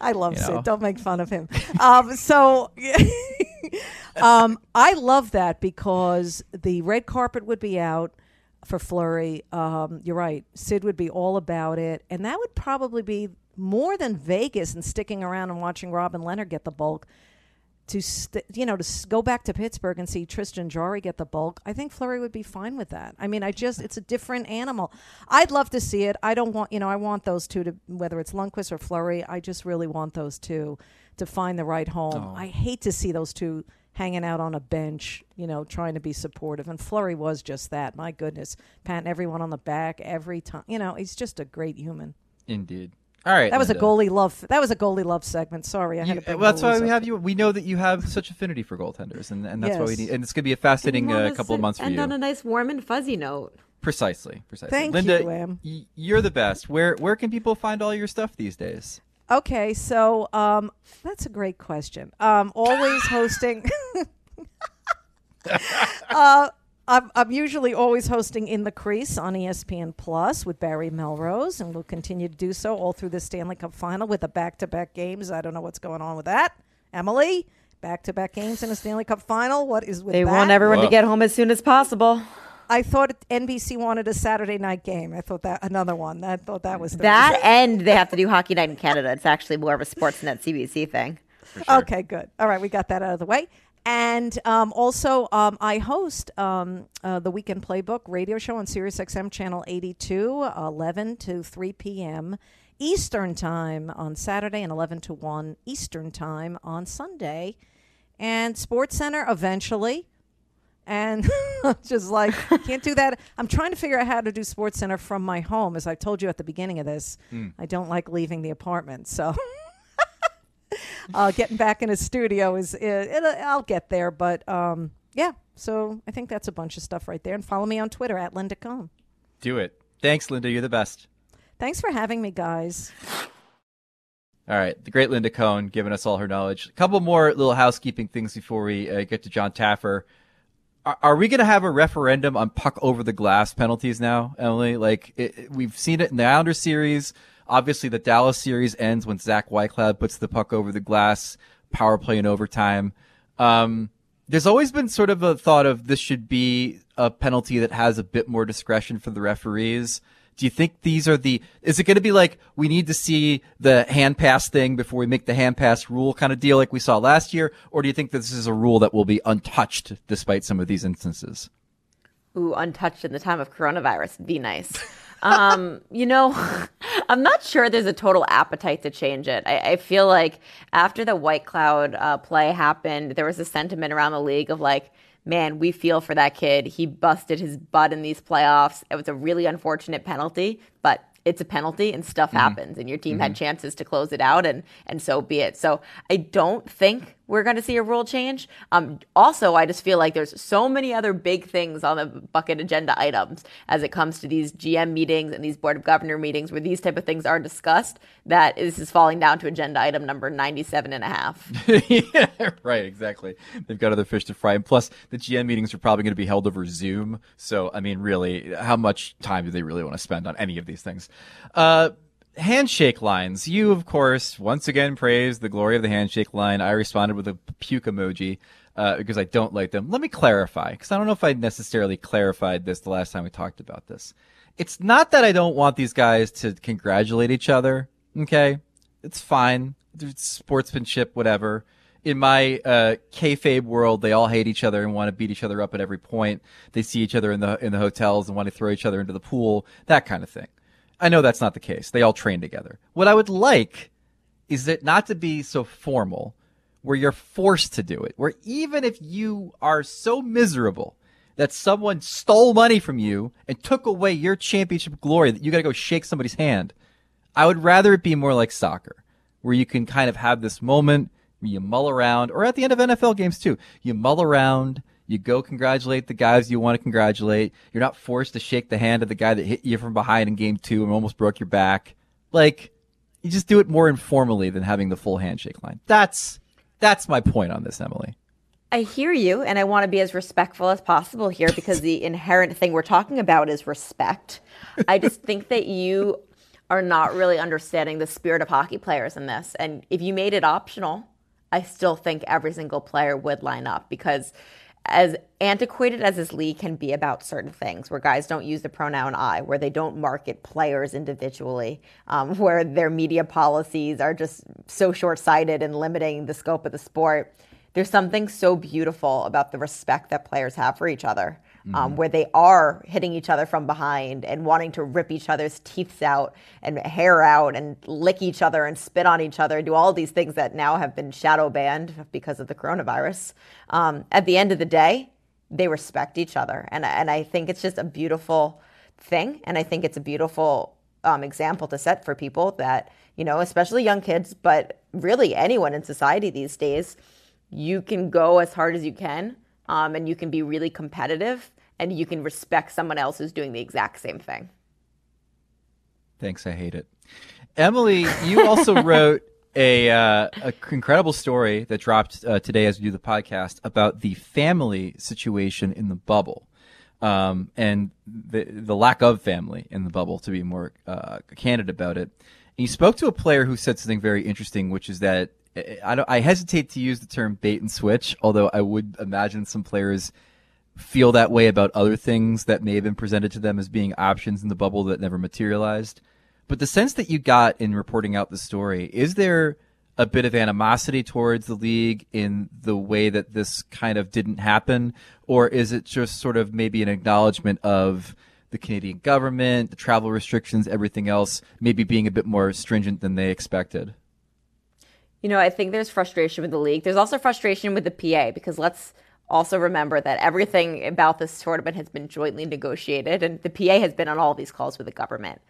D: I love Sid.
A: know.
D: Don't make fun of him. um, so, (laughs) um, I love that because the red carpet would be out for Fleury. Um, you're right. Sid would be all about it, and that would probably be more than Vegas and sticking around and watching Robin Lehner get the bulk. To st- you know to s- go back to Pittsburgh and see Tristan Jarry get the bulk, I think Fleury would be fine with that. I mean, I just it's a different animal. I'd love to see it. I don't want you know I want those two to whether it's Lundqvist or Fleury. I just really want those two to find the right home.
A: Oh.
D: I hate to see those two hanging out on a bench, you know, trying to be supportive. And Fleury was just that. My goodness, patting everyone on the back every time. You know, he's just a great human.
A: indeed. All right.
D: That was a goalie love. That was a goalie love segment. Sorry, I had
A: You-
D: to bring
A: well, that's why we
D: up.
A: have you. We know that you have such affinity for goaltenders, and, and that's why we need. And it's going to be a fascinating uh, couple of months for
B: end
A: you.
B: on a nice, warm and fuzzy note.
A: Precisely, precisely.
D: Thank
A: Linda,
D: you, Em.
A: y- you're the best. Where where can people find all your stuff these days?
D: Okay, so um, that's a great question. Um, always hosting. (laughs) uh, I'm, I'm usually always hosting in the crease on ESPN Plus with Barry Melrose, and we'll continue to do so all through the Stanley Cup Final with the back-to-back games. I don't know what's going on with that, Emily. Back-to-back games in a Stanley Cup Final. What is with
B: They
D: that?
B: want everyone
A: Whoa.
B: to get home as soon as possible.
D: I thought NBC wanted a Saturday night game. I thought that another one. I thought that was the
B: That and they have to do Hockey Night in Canada. It's actually more of a Sportsnet CBC thing.
D: Okay, good. All right, we got that out of the way. And um, also, um, I host um, uh, the Weekend Playbook radio show on Sirius XM Channel 82, 11 to 3 p.m. Eastern Time on Saturday and 11 to 1 Eastern Time on Sunday. And Sports Center eventually. And (laughs) just like, can't do that. I'm trying to figure out how to do Sports Center from my home. As I told you at the beginning of this, I don't like leaving the apartment. So. (laughs) (laughs) uh, getting back in a studio is it, it, I'll get there, but um, yeah. So I think that's a bunch of stuff right there. And follow me on Twitter at Linda Cohn.
A: Do it. Thanks, Linda. You're the best.
D: Thanks for having me, guys.
A: All right, the great Linda Cohn giving us all her knowledge. A couple more little housekeeping things before we uh, get to Jon Taffer. Are, are we going to have a referendum on puck over the glass penalties now, Emily? Like it, we've seen it in the Islanders series. Obviously, the Dallas series ends when Zach Whitecloud puts the puck over the glass, power play in overtime. Um, there's always been sort of a thought of this should be a penalty that has a bit more discretion for the referees. Do you think these are the? Is it going to be like we need to see the hand pass thing before we make the hand pass rule kind of deal like we saw last year, or do you think this is a rule that will be untouched despite some of these instances?
B: Ooh, untouched in the time of coronavirus be nice. Um, you know, (laughs) I'm not sure there's a total appetite to change it. I, I feel like after the Whitecloud uh, play happened, there was a sentiment around the league of like, man, we feel for that kid. He busted his butt in these playoffs. It was a really unfortunate penalty, but it's a penalty and stuff happens and your team had chances to close it out and and so be it. So I don't think we're going to see a rule change. Um, also, I just feel like there's so many other big things on the bucket agenda items as it comes to these GM meetings and these board of governor meetings where these type of things are discussed that this is falling down to agenda item number 97 and a half. (laughs)
A: yeah, right, exactly. They've got other fish to fry, and plus the GM meetings are probably going to be held over Zoom. So, I mean, really, how much time do they really want to spend on any of these things? Uh, handshake lines. You, of course, once again praised the glory of the handshake line. I responded with a puke emoji uh, because I don't like them. Let me clarify, because I don't know if I necessarily clarified this the last time we talked about this. It's not that I don't want these guys to congratulate each other. Okay, it's fine. It's sportsmanship, whatever. In my uh, kayfabe world, they all hate each other and want to beat each other up at every point. They see each other in the in the hotels and want to throw each other into the pool, that kind of thing. I know that's not the case. They all train together. What I would like is it not to be so formal, where you're forced to do it. Where even if you are so miserable that someone stole money from you and took away your championship glory that you got to go shake somebody's hand, I would rather it be more like soccer, where you can kind of have this moment where you mull around, or at the end of NFL games too, you mull around. You go congratulate the guys you want to congratulate. You're not forced to shake the hand of the guy that hit you from behind in game two and almost broke your back. Like, you just do it more informally than having the full handshake line. That's that's my point on this, Emily.
B: I hear you, and I want to be as respectful as possible here because the (laughs) inherent thing we're talking about is respect. I just think that you are not really understanding the spirit of hockey players in this. And if you made it optional, I still think every single player would line up because as antiquated as this league can be about certain things, where guys don't use the pronoun I, where they don't market players individually, um, (laughs) where their media policies are just so short sighted and limiting the scope of the sport, there's something so beautiful about the respect that players have for each other um, mm-hmm. where they are hitting each other from behind and wanting to rip each other's teeth out and hair out and lick each other and spit on each other, and do all these things that now have been shadow banned because of the coronavirus. Um, at the end of the day, they respect each other, and and I think it's just a beautiful thing, and I think it's a beautiful um, example to set for people that you know, especially young kids, but really anyone in society these days. You can go as hard as you can um, and you can be really competitive and you can respect someone else who's doing the exact same thing.
A: Thanks. I hate it. Emily, you also (laughs) wrote a, uh, a incredible story that dropped uh, today as we do the podcast about the family situation in the bubble. Um, and the the lack of family in the bubble, to be more uh, candid about it. And you spoke to a player who said something very interesting, which is that I, I hesitate to use the term bait and switch, although I would imagine some players feel that way about other things that may have been presented to them as being options in the bubble that never materialized. But the sense that you got in reporting out the story, is there a bit of animosity towards the league in the way that this kind of didn't happen? Or is it just sort of maybe an acknowledgement of the Canadian government, the travel restrictions, everything else, maybe being a bit more stringent than they expected?
B: You know, I think there's frustration with the league. There's also frustration with the PA because let's also remember that everything about this tournament has been jointly negotiated, and the PA has been on all these calls with the government.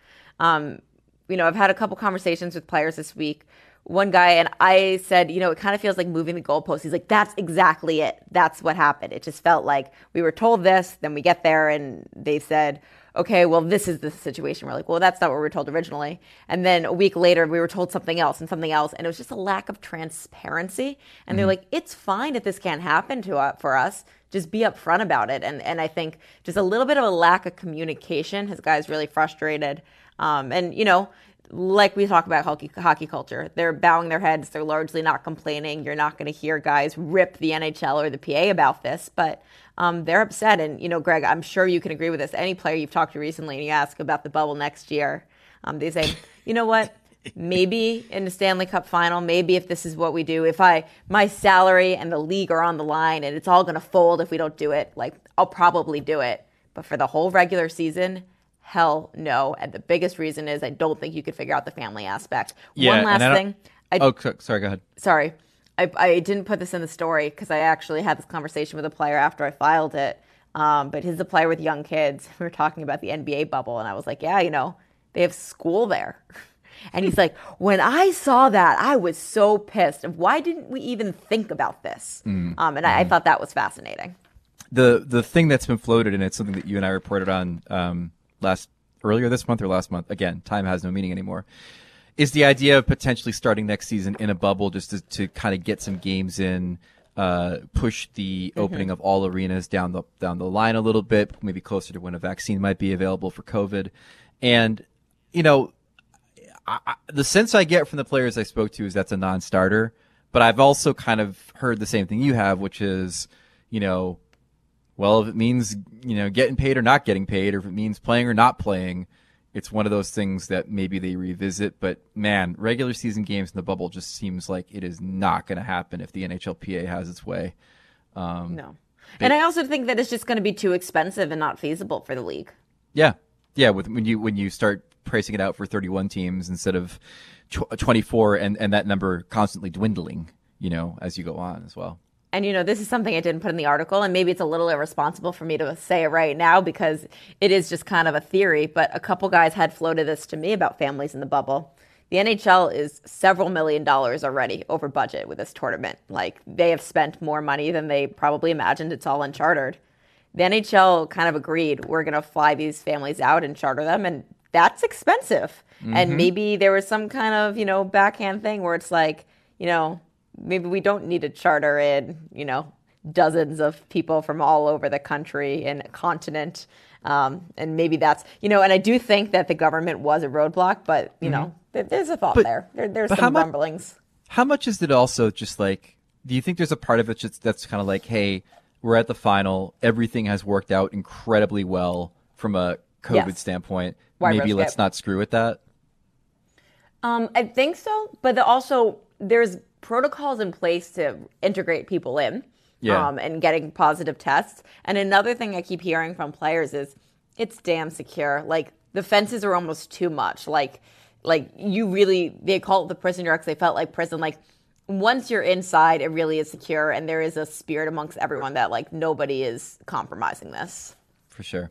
B: Um, you know, I've had a couple conversations with players this week. One guy and I said, you know, it kind of feels like moving the goalpost. He's like, that's exactly it. That's what happened. It just felt like we were told this, then we get there, and they said, okay, well, this is the situation. We're like, well, that's not what we were told originally. And then a week later, we were told something else and something else. And it was just a lack of transparency. And mm-hmm. they're like, it's fine if this can't happen to uh, for us. Just be upfront about it. And, and I think just a little bit of a lack of communication has guys really frustrated. Um, and, you know, like we talk about hockey, hockey culture, they're bowing their heads. They're largely not complaining. You're not going to hear guys rip the NHL or the PA about this, but um, they're upset. And, you know, Greg, I'm sure you can agree with this. Any player you've talked to recently and you ask about the bubble next year, um, they say, you know what? maybe in the Stanley Cup final, maybe if this is what we do, if I my salary and the league are on the line and it's all going to fold if we don't do it, like I'll probably do it. But for the whole regular season, hell no. And the biggest reason is I don't think you could figure out the family aspect.
A: Yeah,
B: One last thing.
A: I, oh, sorry, go ahead.
B: Sorry. I, I didn't put this in the story because I actually had this conversation with a player after I filed it. Um, but he's a player with young kids. (laughs) We were talking about the NBA bubble, and I was like, yeah, you know, they have school there. (laughs) And he's like, when I saw that, I was so pissed. Of why didn't we even think about this? Mm, um, and mm. I, I, mm. thought that was fascinating.
A: The the thing that's been floated, and it's something that you and I reported on um, last earlier this month or last month. Again, time has no meaning anymore is the idea of potentially starting next season in a bubble just to, to kind of get some games in, uh, push the mm-hmm. opening of all arenas down the down the line a little bit, maybe closer to when a vaccine might be available for COVID. And you know, I, I, the sense I get from the players I spoke to is that's a non-starter. But I've also kind of heard the same thing you have, which is, you know, well, if it means you know getting paid or not getting paid, or if it means playing or not playing, it's one of those things that maybe they revisit. But man, regular season games in the bubble just seems like it is not going to happen if the NHLPA has its way.
B: Um, no, and I also think that it's just going to be too expensive and not feasible for the league.
A: Yeah, yeah. With when you when you start pricing it out for 31 teams instead of 24 and, and that number constantly dwindling, you know, as you go on as well.
B: And you know, this is something I didn't put in the article, and maybe it's a little irresponsible for me to say it right now because it is just kind of a theory. But a couple guys had floated this to me about families in the bubble. The NHL is several million dollars already over budget with this tournament. Like they have spent more money than they probably imagined. It's all unchartered. The NHL kind of agreed we're going to fly these families out and charter them, and that's expensive. Mm-hmm. And maybe there was some kind of, you know, backhand thing where it's like, you know, maybe we don't need to charter in, you know, dozens of people from all over the country and continent. Um, and maybe that's, you know, and I do think that the government was a roadblock, but, you mm-hmm. know, there, there's a thought but, there. there. There's some rumblings.
A: how much is it also just like, do you think there's a part of it that's, that's kind of like, hey, we're at the final, everything has worked out incredibly well from a COVID yes. standpoint? Why maybe let's it? not screw with that?
B: Um, I think so, but the, also there's protocols in place to integrate people in, yeah. um, and getting positive tests. And another thing I keep hearing from players is it's damn secure. Like the fences are almost too much. Like, like you really they call it the prison because they felt like prison. Like once you're inside, it really is secure, and there is a spirit amongst everyone that like nobody is compromising this.
A: For sure.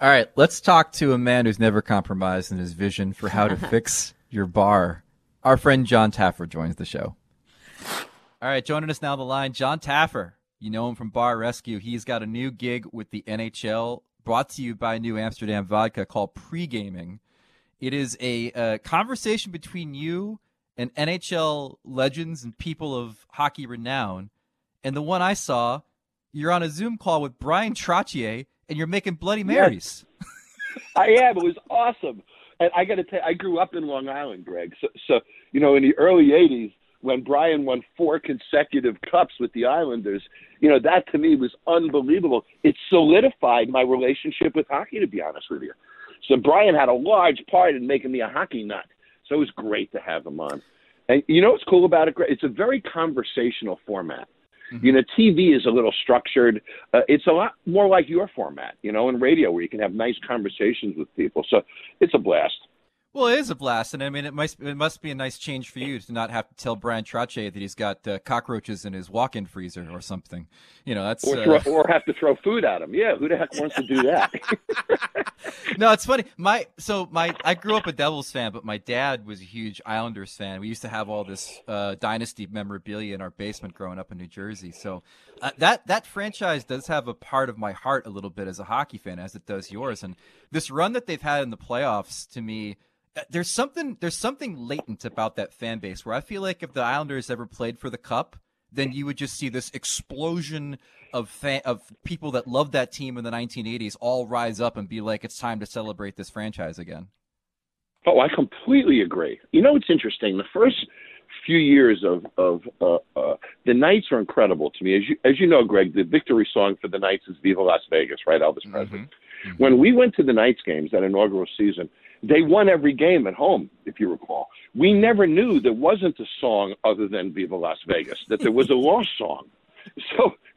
A: All right, let's talk to a man who's never compromised in his vision for how to (laughs) fix your bar. Our friend Jon Taffer joins the show. All right, joining us now on the line, Jon Taffer. You know him from Bar Rescue. He's got a new gig with the NHL, brought to you by New Amsterdam Vodka, called Pre-Gaming. It is a, a conversation between you and NHL legends and people of hockey renown. And the one I saw, you're on a Zoom call with Brian Trottier, and you're making Bloody Marys.
E: Yes. I am. It was awesome. And I got to tell you, I grew up in Long Island, Greg. So, so, you know, in the early 80s, when Brian won four consecutive cups with the Islanders, you know, that to me was unbelievable. It solidified my relationship with hockey, to be honest with you. So Brian had a large part in making me a hockey nut. So it was great to have him on. And you know what's cool about it? It's a very conversational format. Mm-hmm. You know, TV is a little structured. Uh, it's a lot more like your format, you know, in radio where you can have nice conversations with people. So it's a blast.
A: Well, it is a blast, and I mean, it must it must be a nice change for you to not have to tell Brian Trottier that he's got uh, cockroaches in his walk-in freezer or something. You know, that's
E: or, uh... or have to throw food at him. Yeah, who the heck wants to do that? (laughs) (laughs)
A: no, it's funny. My so my I grew up a Devils fan, but my dad was a huge Islanders fan. We used to have all this uh, dynasty memorabilia in our basement growing up in New Jersey. So uh, that that franchise does have a part of my heart a little bit as a hockey fan, as it does yours. And this run that they've had in the playoffs, to me uh, there's something there's something latent about that fan base where I feel like if the Islanders ever played for the Cup, then you would just see this explosion of fan, of people that loved that team in the 1980s all rise up and be like, it's time to celebrate this franchise again.
E: Oh, I completely agree. You know, it's interesting. The first few years of of uh, uh, the Knights are incredible to me. As you as you know, Greg, the victory song for the Knights is "Viva Las Vegas," right? Elvis Presley. Mm-hmm. Mm-hmm. When we went to the Knights games that inaugural season, they won every game at home, if you recall. We never knew there wasn't a song other than Viva Las Vegas, that there was a (laughs) lost song. So (laughs)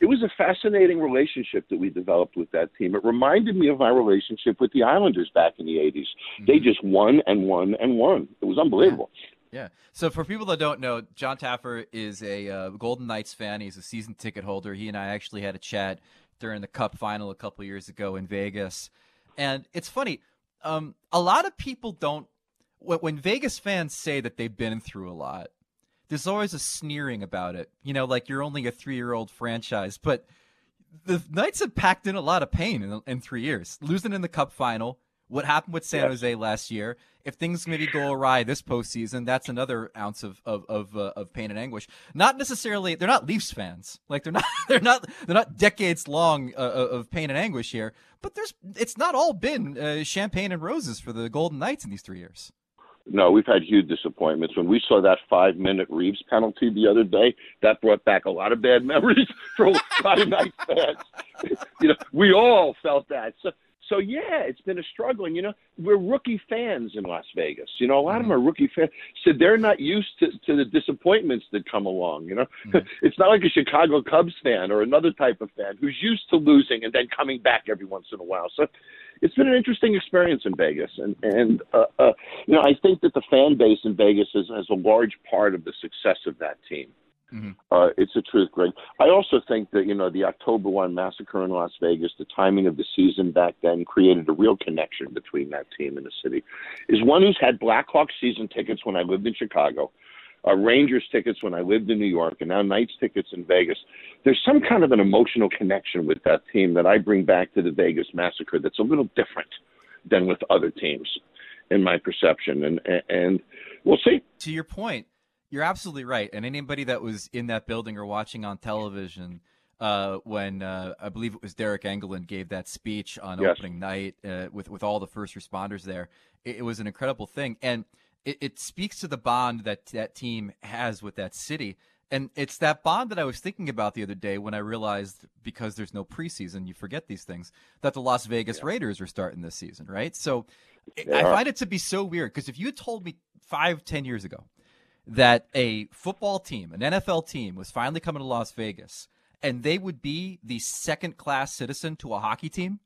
E: it was a fascinating relationship that we developed with that team. It reminded me of my relationship with the Islanders back in the 80s. Mm-hmm. They just won and won and won. It was unbelievable.
A: Yeah. yeah. So for people that don't know, Jon Taffer is a uh, Golden Knights fan. He's a season ticket holder. He and I actually had a chat during the Cup final a couple years ago in Vegas. And it's funny um, a lot of people don't. When Vegas fans say that they've been through a lot, there's always a sneering about it. You know, like you're only a three year old franchise, but the Knights have packed in a lot of pain in, in three years, losing in the Cup final, what happened with San Jose last year. If things maybe go awry this postseason, that's another ounce of of of, uh, of pain and anguish. Not necessarily, they're not Leafs fans. Like they're not (laughs) they're not they're not decades long uh, uh, of pain and anguish here. But there's it's not all been uh, champagne and roses for the Golden Knights in these three years.
E: No, we've had huge disappointments. When we saw that five minute Reaves penalty the other day, that brought back a lot of bad memories (laughs) for a lot of Knights fans. (laughs) you know, we all felt that. So so yeah, it's been a struggle. And you know, we're rookie fans in Las Vegas. You know, a lot mm-hmm. of them are rookie fans. So they're not used to, to the disappointments that come along. You know, mm-hmm. (laughs) it's not like a Chicago Cubs fan or another type of fan who's used to losing and then coming back every once in a while. So it's been an interesting experience in Vegas, and and uh, uh, you know, I think that the fan base in Vegas is, has a large part of the success of that team. Mm-hmm. Uh, it's a truth, Greg. I also think that you know the October one massacre in Las Vegas, the timing of the season back then created a real connection between that team and the city. Is one who's had Blackhawks season tickets when I lived in Chicago, uh, Rangers tickets when I lived in New York, and now Knights tickets in Vegas. There's some kind of an emotional connection with that team that I bring back to the Vegas massacre that's a little different than with other teams, in my perception. And and we'll see.
A: To your point you're absolutely right. And anybody that was in that building or watching on television uh, when uh, I believe it was Deryk Engelland gave that speech on yes. opening night uh, with with all the first responders there, it, it was an incredible thing, and it, it, speaks to the bond that that team has with that city. And it's that bond that I was thinking about the other day when I realized because there's no preseason, you forget these things, that the Las Vegas yeah. Raiders are starting this season, right? So I find it to be so weird because if you had told me five, ten years ago that a football team, an NFL team, was finally coming to Las Vegas and they would be the second class citizen to a hockey team,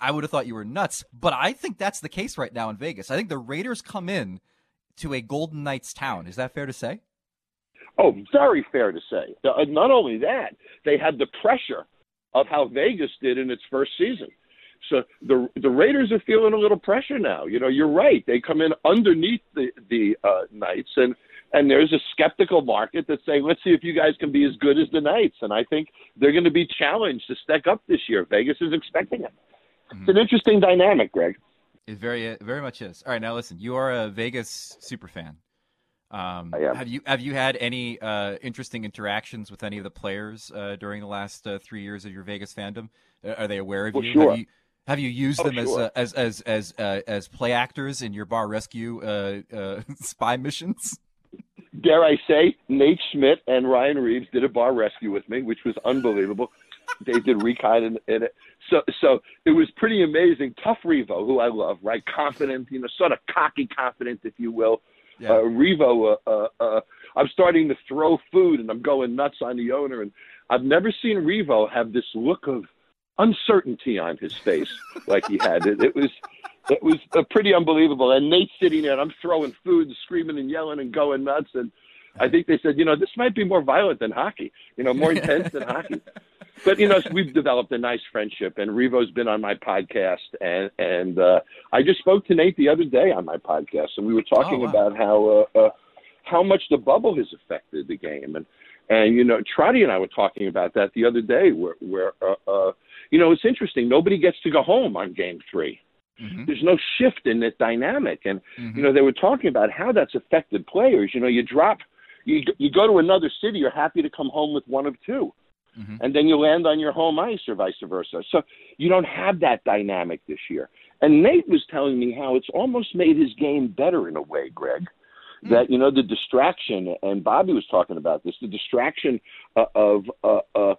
A: I would have thought you were nuts. But I think that's the case right now in Vegas. I think the Raiders come in to a Golden Knights town. Is that fair to say?
E: Oh, very fair to say. Uh, not only that, they had the pressure of how Vegas did in its first season. So the the Raiders are feeling a little pressure now. You know, you're right. They come in underneath the the uh, Knights, and and there's a skeptical market that's saying, let's see if you guys can be as good as the Knights. And I think they're going to be challenged to step up this year. Vegas is expecting it. Mm-hmm. It's an interesting dynamic, Greg.
A: It very very much is. All right, now listen. You are a Vegas super fan. Um, Have you have you had any uh, interesting interactions with any of the players uh, during the last uh, three years of your Vegas fandom? Uh, are they aware of
E: well,
A: you?
E: Sure.
A: Have you have you used
E: oh,
A: them
E: sure.
A: Uh, as as as as as play actors in your bar rescue (laughs) spy missions?
E: Dare I say, Nate Schmidt and Ryan Reaves did a bar rescue with me, which was unbelievable. they did recon in, in it. So, so it was pretty amazing. Tough Revo, who I love, right? Confident, you know, sort of cocky confident, if you will. Yeah. Uh, Revo, uh, uh, uh, I'm starting to throw food and I'm going nuts on the owner. And I've never seen Revo have this look of uncertainty on his face like he had. It, it was it was uh, pretty unbelievable. And Nate's sitting there, and I'm throwing food, and screaming and yelling and going nuts. And I think they said, you know, this might be more violent than hockey, you know, more intense than hockey. (laughs) But you know, we've developed a nice friendship, and Revo's been on my podcast, and and uh, I just spoke to Nate the other day on my podcast, and we were talking oh, wow. about how uh, uh, how much the bubble has affected the game, and and you know, Trotty and I were talking about that the other day, where where uh, uh, you know, it's interesting. Nobody gets to go home on Game Three. Mm-hmm. There's no shift in that dynamic, and mm-hmm. you know they were talking about how that's affected players. You know, you drop, you you go to another city, you're happy to come home with one of 2 mm-hmm. and then you land on your home ice, or vice versa. So you don't have that dynamic this year. And Nate was telling me how it's almost made his game better in a way, Greg. Mm. That you know the distraction, and Bobby was talking about this, the distraction uh, of uh, uh,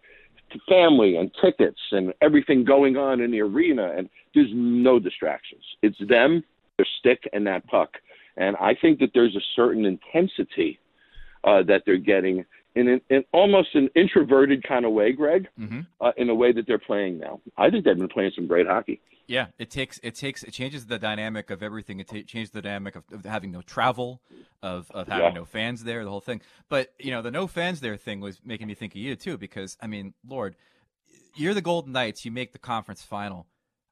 E: family and tickets and everything going on in the arena, and there's no distractions. It's them, their stick, and that puck. And I think that there's a certain intensity uh, that they're getting in, an, in almost an introverted kind of way, Greg, mm-hmm. uh, in a way that they're playing now. I think they've been playing some great hockey.
A: Yeah, it takes it takes it changes the dynamic of everything. It t- changes the dynamic of, of, having no travel, of of having yeah. no fans there, the whole thing. But you know, the no fans there thing was making me think of you too, because I mean, Lord, you're the Golden Knights. You make the conference final.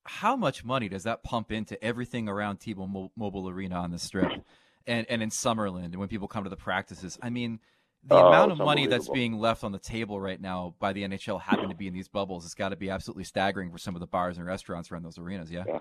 A: How much money does that pump into everything around T-Mobile Mobile Arena on the Strip, and and in Summerlin, and when people come to the practices? I mean the oh, amount of money that's being left on the table right now by the NHL having to be in these bubbles has got to be absolutely staggering for some of the bars and restaurants around those arenas. Yeah.
E: yeah.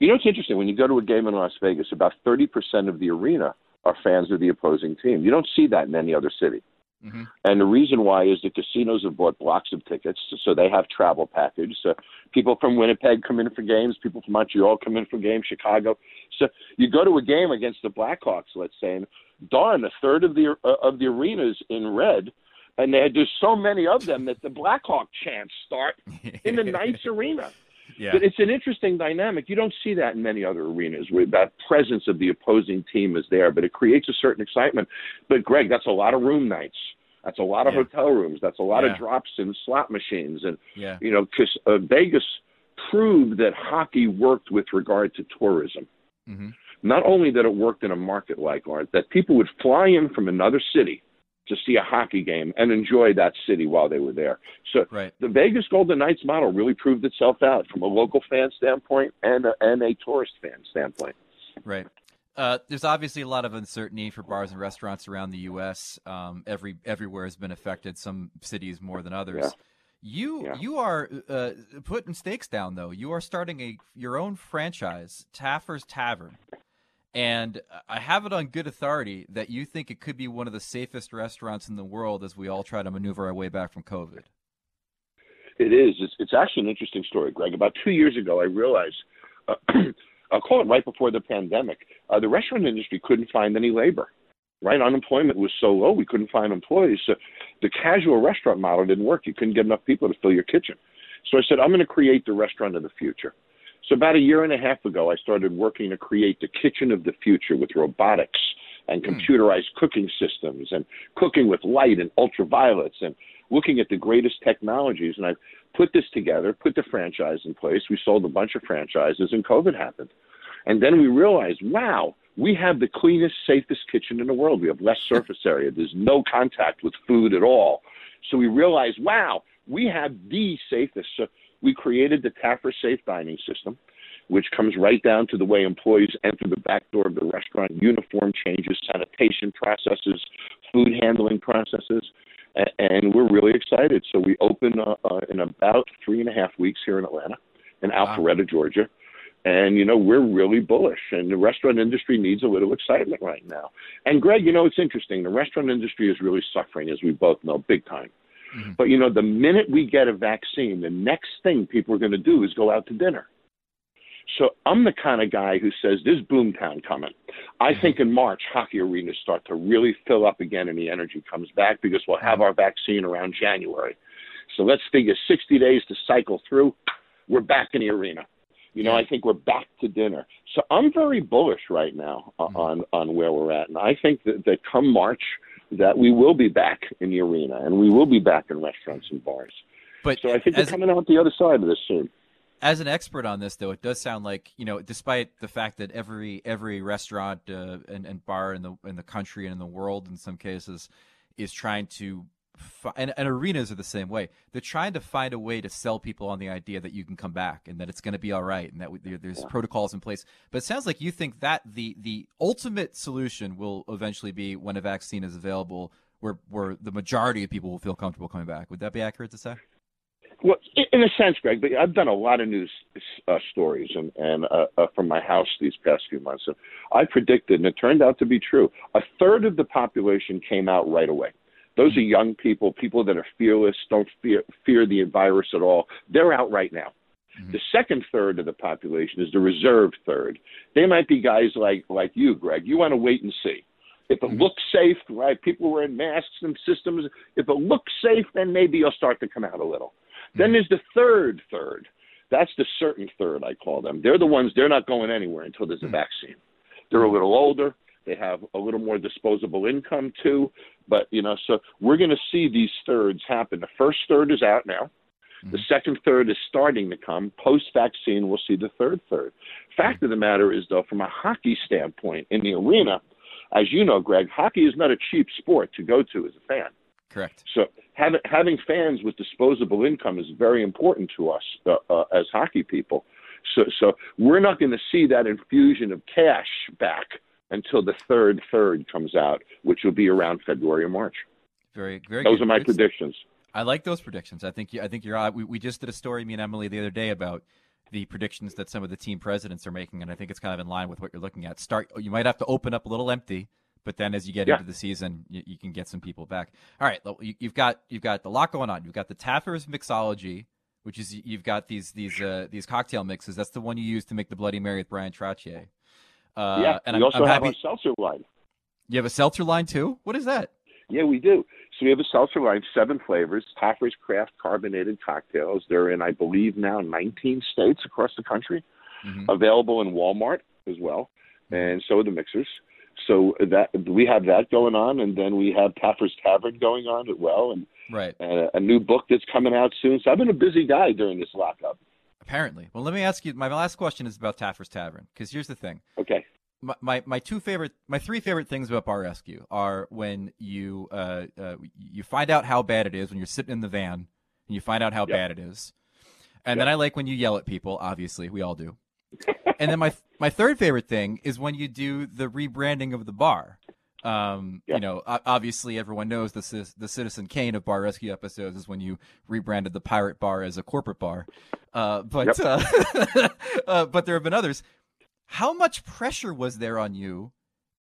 E: You know, it's interesting when you go to a game in Las Vegas, about 30% of the arena are fans of the opposing team. You don't see that in any other city. Mm-hmm. And the reason why is the casinos have bought blocks of tickets, so they have travel package. So people from Winnipeg come in for games, people from Montreal come in for games, Chicago. So you go to a game against the Blackhawks, let's say, and darn, a third of the uh, of the arenas in red, and there, there's so many of them that the Blackhawk chants start in the (laughs) Knights arena. Yeah. But it's an interesting dynamic. You don't see that in many other arenas where that presence of the opposing team is there, but it creates a certain excitement. But Greg, that's a lot of room nights. That's a lot of yeah. hotel rooms. That's a lot yeah. of drops in slot machines, and yeah. you know, because uh, Vegas proved that hockey worked with regard to tourism. Mm-hmm. Not only that it worked in a market like ours, that people would fly in from another city to see a hockey game and enjoy that city while they were there. So right. the Vegas Golden Knights model really proved itself out from a local fan standpoint and a, and a tourist fan standpoint.
A: Right. Uh, there's obviously a lot of uncertainty for bars and restaurants around the U.S. Um, every everywhere has been affected. Some cities more than others. Yeah. You yeah. you are uh, putting stakes down though. You are starting a your own franchise, Taffer's Tavern. And I have it on good authority that you think it could be one of the safest restaurants in the world as we all try to maneuver our way back from COVID.
E: It is. It's, it's actually an interesting story, Greg. About two years ago, I realized, uh, (clears throat) I'll call it right before the pandemic, uh, the restaurant industry couldn't find any labor. Right, unemployment was so low we couldn't find employees. So the casual restaurant model didn't work. You couldn't get enough people to fill your kitchen. So I said, I'm going to create the restaurant of the future. So about a year and a half ago, I started working to create the kitchen of the future with robotics and hmm. computerized cooking systems and cooking with light and ultraviolets and looking at the greatest technologies. And I put this together, put the franchise in place. We sold a bunch of franchises, and COVID happened. And then we realized, wow, we have the cleanest, safest kitchen in the world. We have less (laughs) surface area. There's no contact with food at all. So we realized, wow, we have the safest. So we created the Taffer Safe Dining System, which comes right down to the way employees enter the back door of the restaurant, uniform changes, sanitation processes, food handling processes, and we're really excited. So we open uh, uh, in about three and a half weeks here in Atlanta, in Alpharetta, wow. Georgia. And, you know, we're really bullish, and the restaurant industry needs a little excitement right now. And, Greg, you know, it's interesting. The restaurant industry is really suffering, as we both know, big time. Mm-hmm. But you know, the minute we get a vaccine, the next thing people are going to do is go out to dinner. So I'm the kind of guy who says there's boomtown coming. I mm-hmm. think in March hockey arenas start to really fill up again and the energy comes back because we'll have our vaccine around January. So let's figure 60 days to cycle through. We're back in the arena. You know, I think we're back to dinner. So I'm very bullish right now mm-hmm. on on where we're at, and I think that, that come March, that we will be back in the arena and we will be back in restaurants and bars. But so I think we're coming out the other side of this soon.
A: As an expert on this, though, it does sound like you know, despite the fact that every every restaurant uh, and, and bar in the in the country and in the world, in some cases, is trying to and, and, arenas are the same way. They're trying to find a way to sell people on the idea that you can come back and that it's going to be all right and that we, there, there's yeah. protocols in place. But it sounds like you think that the the ultimate solution will eventually be when a vaccine is available, where where the majority of people will feel comfortable coming back. Would that be accurate to say?
E: Well, in a sense, Greg, but I've done a lot of news uh, stories and, and uh, uh, from my house these past few months. And I predicted, and it turned out to be true. A third of the population came out right away. Those are young people, people that are fearless, don't fear, fear the virus at all. They're out right now. Mm-hmm. The second third of the population is the reserved third. They might be guys like like you, Greg. You want to wait and see. If it mm-hmm. looks safe, right? People wearing masks and systems. If it looks safe, then maybe you'll start to come out a little. Mm-hmm. Then there's the third third. That's the certain third, I call them. They're the ones they're not going anywhere until there's a mm-hmm. vaccine. They're a little older. They have a little more disposable income too. But, you know, so we're going to see these thirds happen. The first third is out now. Mm-hmm. The second third is starting to come. Post vaccine, we'll see the third third. Fact of the matter is, though, from a hockey standpoint in the arena, as you know, Greg, hockey is not a cheap sport to go to as a fan.
A: Correct.
E: So having having fans with disposable income is very important to us uh, uh, as hockey people. So so we're not going to see that infusion of cash back until the third third comes out, which will be around February or March.
A: Very, very.
E: Those
A: good.
E: are my predictions.
A: I like those predictions. I think you, I think you're. We, we just did a story, me and Emily, the other day about the predictions that some of the team presidents are making, and I think it's kind of in line with what you're looking at. Start. You might have to open up a little empty, but then as you get
E: Yeah.
A: into the season, you, you can get some people back. All right, you, you've got you've got a lot going on. You've got the Taffer's mixology, which is you've got these these uh, these cocktail mixes. That's the one you use to make the Bloody Mary with Brian Trottier. Uh,
E: yeah,
A: and
E: we
A: I'm,
E: also
A: I'm
E: have
A: happy.
E: our seltzer line.
A: You have a seltzer line too. What is that?
E: Yeah, we do. So we have a seltzer line, seven flavors, Taffer's Craft carbonated cocktails. They're in, I believe, now 19 states across the country.
A: Mhm.
E: Available in Walmart as well, and so are the mixers. So that we have that going on, and then we have Taffer's Tavern going on as well, and,
A: Right.
E: and a, a new book that's coming out soon. So I've been a busy guy during this lockup.
A: Apparently. Well, let me ask you. My last question is about Taffer's Tavern because here's the thing.
E: Okay.
A: my, my my two favorite my three favorite things about bar rescue are when you uh, uh you find out how bad it is when you're sitting in the van and you find out how
E: Yep.
A: bad it is and then i like when you yell at people obviously we all do and then my (laughs) my third favorite thing is when you do the rebranding of the bar um you know obviously everyone knows the the citizen kane of bar rescue episodes is when you rebranded the pirate bar as a corporate bar. Uh but uh, (laughs) uh but there have been others. How much pressure was there on you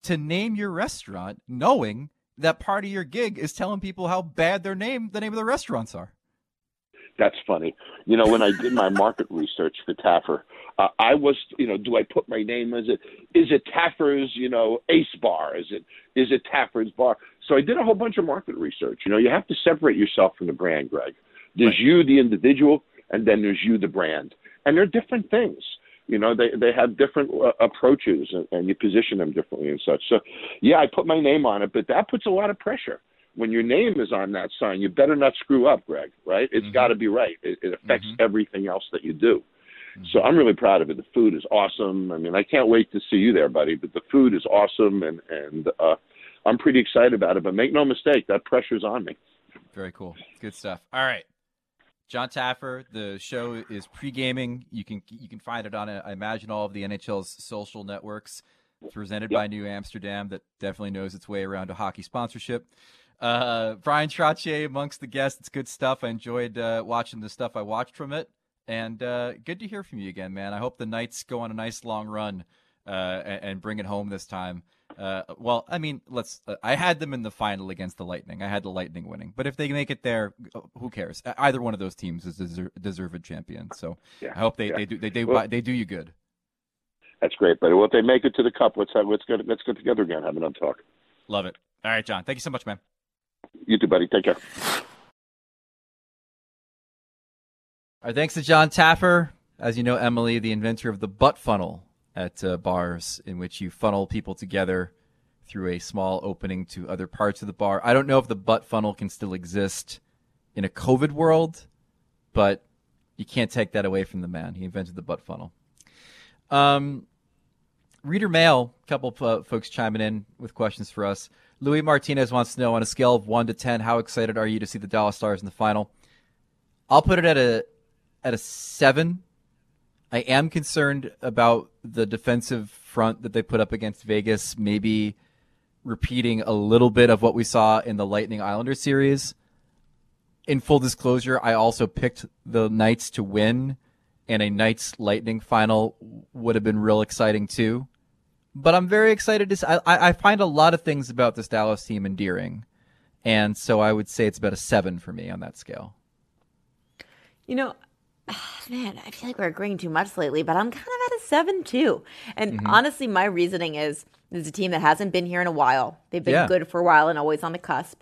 A: to name your restaurant knowing that part of your gig is telling people how bad their name the name of the restaurants are?
E: That's funny. You know, when I did my (laughs) market research for Taffer, uh, I was, you know, do I put my name as it? Is it Taffer's, you know, Ace Bar? Is it is it Taffer's Bar? So I did a whole bunch of market research. You know, you have to separate yourself from the brand, Greg. There's
A: Right.
E: you, the individual, and then there's you, the brand, and they're different things. You know, they they have different uh, approaches, and, and you position them differently and such. So, yeah, I put my name on it, but that puts a lot of pressure when your name is on that sign, you better not screw up, Greg. Right? It's
A: Mhm.
E: got to be right. It, it affects
A: Mhm.
E: everything else that you do. So I'm really proud of it. The food is awesome. I mean, I can't wait to see you there, buddy. But the food is awesome, and and uh, I'm pretty excited about it. But make no mistake, that pressure's on me.
A: Very cool. Good stuff. All right. Jon Taffer, the show is pre-gaming. You can you can find it on I imagine all of the NHL's social networks. It's presented by New Amsterdam that definitely knows its way around a hockey sponsorship. Uh, Brian Trottier amongst the guests. It's good stuff. I enjoyed uh, watching the stuff I watched from it, and uh, good to hear from you again, man. I hope the Knights go on a nice long run uh, and, and bring it home this time. Uh, well, I mean, let's. Uh, I had them in the final against the Lightning. I had the Lightning winning, but if they make it there, uh, who cares? Either one of those teams is deser- deserved champion. So
E: Yeah,
A: I hope they,
E: yeah.
A: they do they they,
E: Well-
A: they do you good.
E: That's great, buddy. Well, if they make it to the cup, let's have let's get let's get together again, have another talk.
A: Love it. All right, Jon. Thank you so much, man.
E: You too, buddy. Take care.
A: Our thanks to Jon Taffer. As you know, Emily, the inventor of the butt funnel at uh, bars, in which you funnel people together through a small opening to other parts of the bar. I don't know if the butt funnel can still exist in a COVID world, but you can't take that away from the man. He invented the butt funnel. Um, reader mail, a couple of uh, folks chiming in with questions for us. Louis Martinez wants to know on a scale of 1 to 10, how excited are you to see the Dallas Stars in the final? I'll put it at a at a 7. I am concerned about the defensive front that they put up against Vegas, maybe repeating a little bit of what we saw in the Lightning Islander series. In full disclosure, I also picked the Knights to win, and a Knights Lightning final would have been real exciting too. But I'm very excited to. I I find a lot of things about this Dallas team endearing, and so I would say it's about a seven for me on that scale.
B: You know, Ah, man, I feel like we're agreeing too much lately, but I'm kind of at a seven too. And mm-hmm. honestly, my reasoning is this is a team that hasn't been here in a while. They've been
A: Yeah.
B: good for a while and always on the cusp.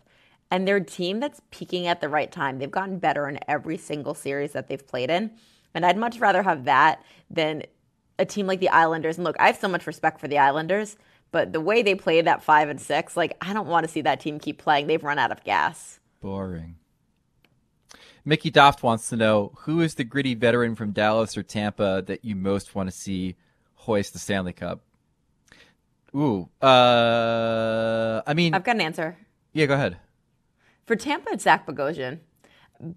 B: And they're a team that's peaking at the right time. They've gotten better in every single series that they've played in. And I'd much rather have that than a team like the Islanders. And look, I have so much respect for the Islanders, but the way they played that five and six, like I don't want to see that team keep playing. They've run out of gas.
A: Boring. Mickey Doft wants to know who is the gritty veteran from Dallas or Tampa that you most want to see hoist the Stanley Cup? Ooh, uh, I mean,
B: I've got an answer.
A: yeah, go ahead.
B: For Tampa, it's Zach Bogosian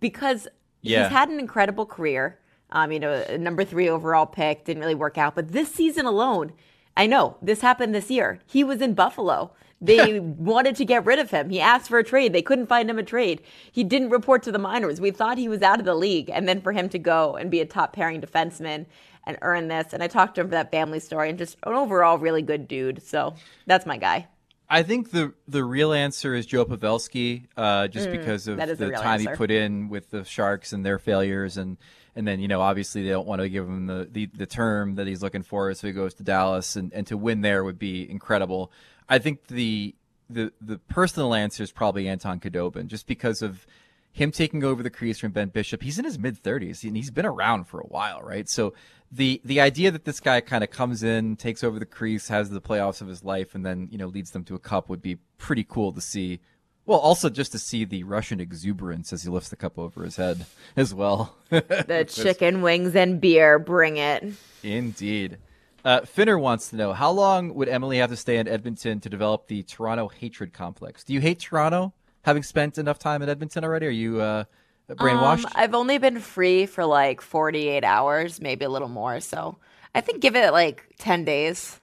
B: because
A: Yeah.
B: he's had an incredible career. Um, you know, a number three overall pick didn't really work out, but this season alone, I know this happened this year. He was in Buffalo. They (laughs) wanted to get rid of him. He asked for a trade. They couldn't find him a trade. He didn't report to the minors. We thought he was out of the league, and then for him to go and be a top pairing defenseman and earn this. And I talked to him for that family story, and just an overall really good dude. So that's my guy.
A: I think the the real answer is Joe Pavelski, uh, just
B: Mm,
A: because of
B: the
A: the time
B: answer.
A: he put in with the Sharks and their failures, and and then you know obviously they don't want to give him the, the, the term that he's looking for, so he goes to Dallas, and, and to win there would be incredible. I think the the the personal answer is probably Anton Khudobin, just because of him taking over the crease from Ben Bishop. He's in his mid thirties and he's been around for a while, right? So the the idea that this guy kind of comes in, takes over the crease, has the playoffs of his life, and then you know leads them to a cup would be pretty cool to see. Well, also just to see the Russian exuberance as he lifts the cup over his head (laughs) as well.
B: The (laughs) chicken wings and beer, bring it.
A: Indeed. Uh, Finner wants to know how long would Emily have to stay in Edmonton to develop the Toronto hatred complex? Do you hate Toronto, having spent enough time in Edmonton already? Are you uh, brainwashed?
B: Um, I've only been free for like 48 hours, maybe a little more. So I think give it like 10 days,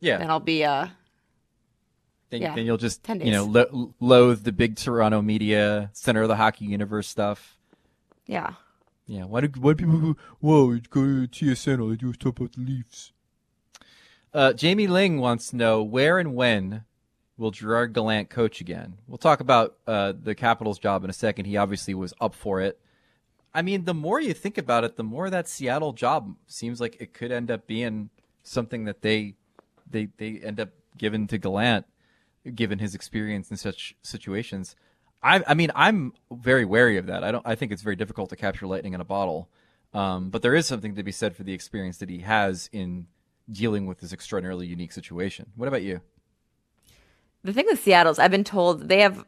A: yeah.
B: and I'll be uh
A: then,
B: yeah,
A: then you'll just
B: 10
A: you know lo- loathe the big Toronto media, center of the hockey universe stuff.
B: yeah.
A: Yeah, why do why do people go? Whoa, go to TSN. All they do is talk about the Leafs. Uh, Jamie Ling wants to know where and when will Gerard Gallant coach again? We'll talk about uh, the Capitals' job in a second. He obviously was up for it. I mean, the more you think about it, the more that Seattle job seems like it could end up being something that they they they end up giving to Gallant, given his experience in such situations. I, I mean, I'm very wary of that. I don't. I think it's very difficult to capture lightning in a bottle. Um, but there is something to be said for the experience that he has in dealing with this extraordinarily unique situation. What about you?
B: The thing with Seattle's, I've been told they have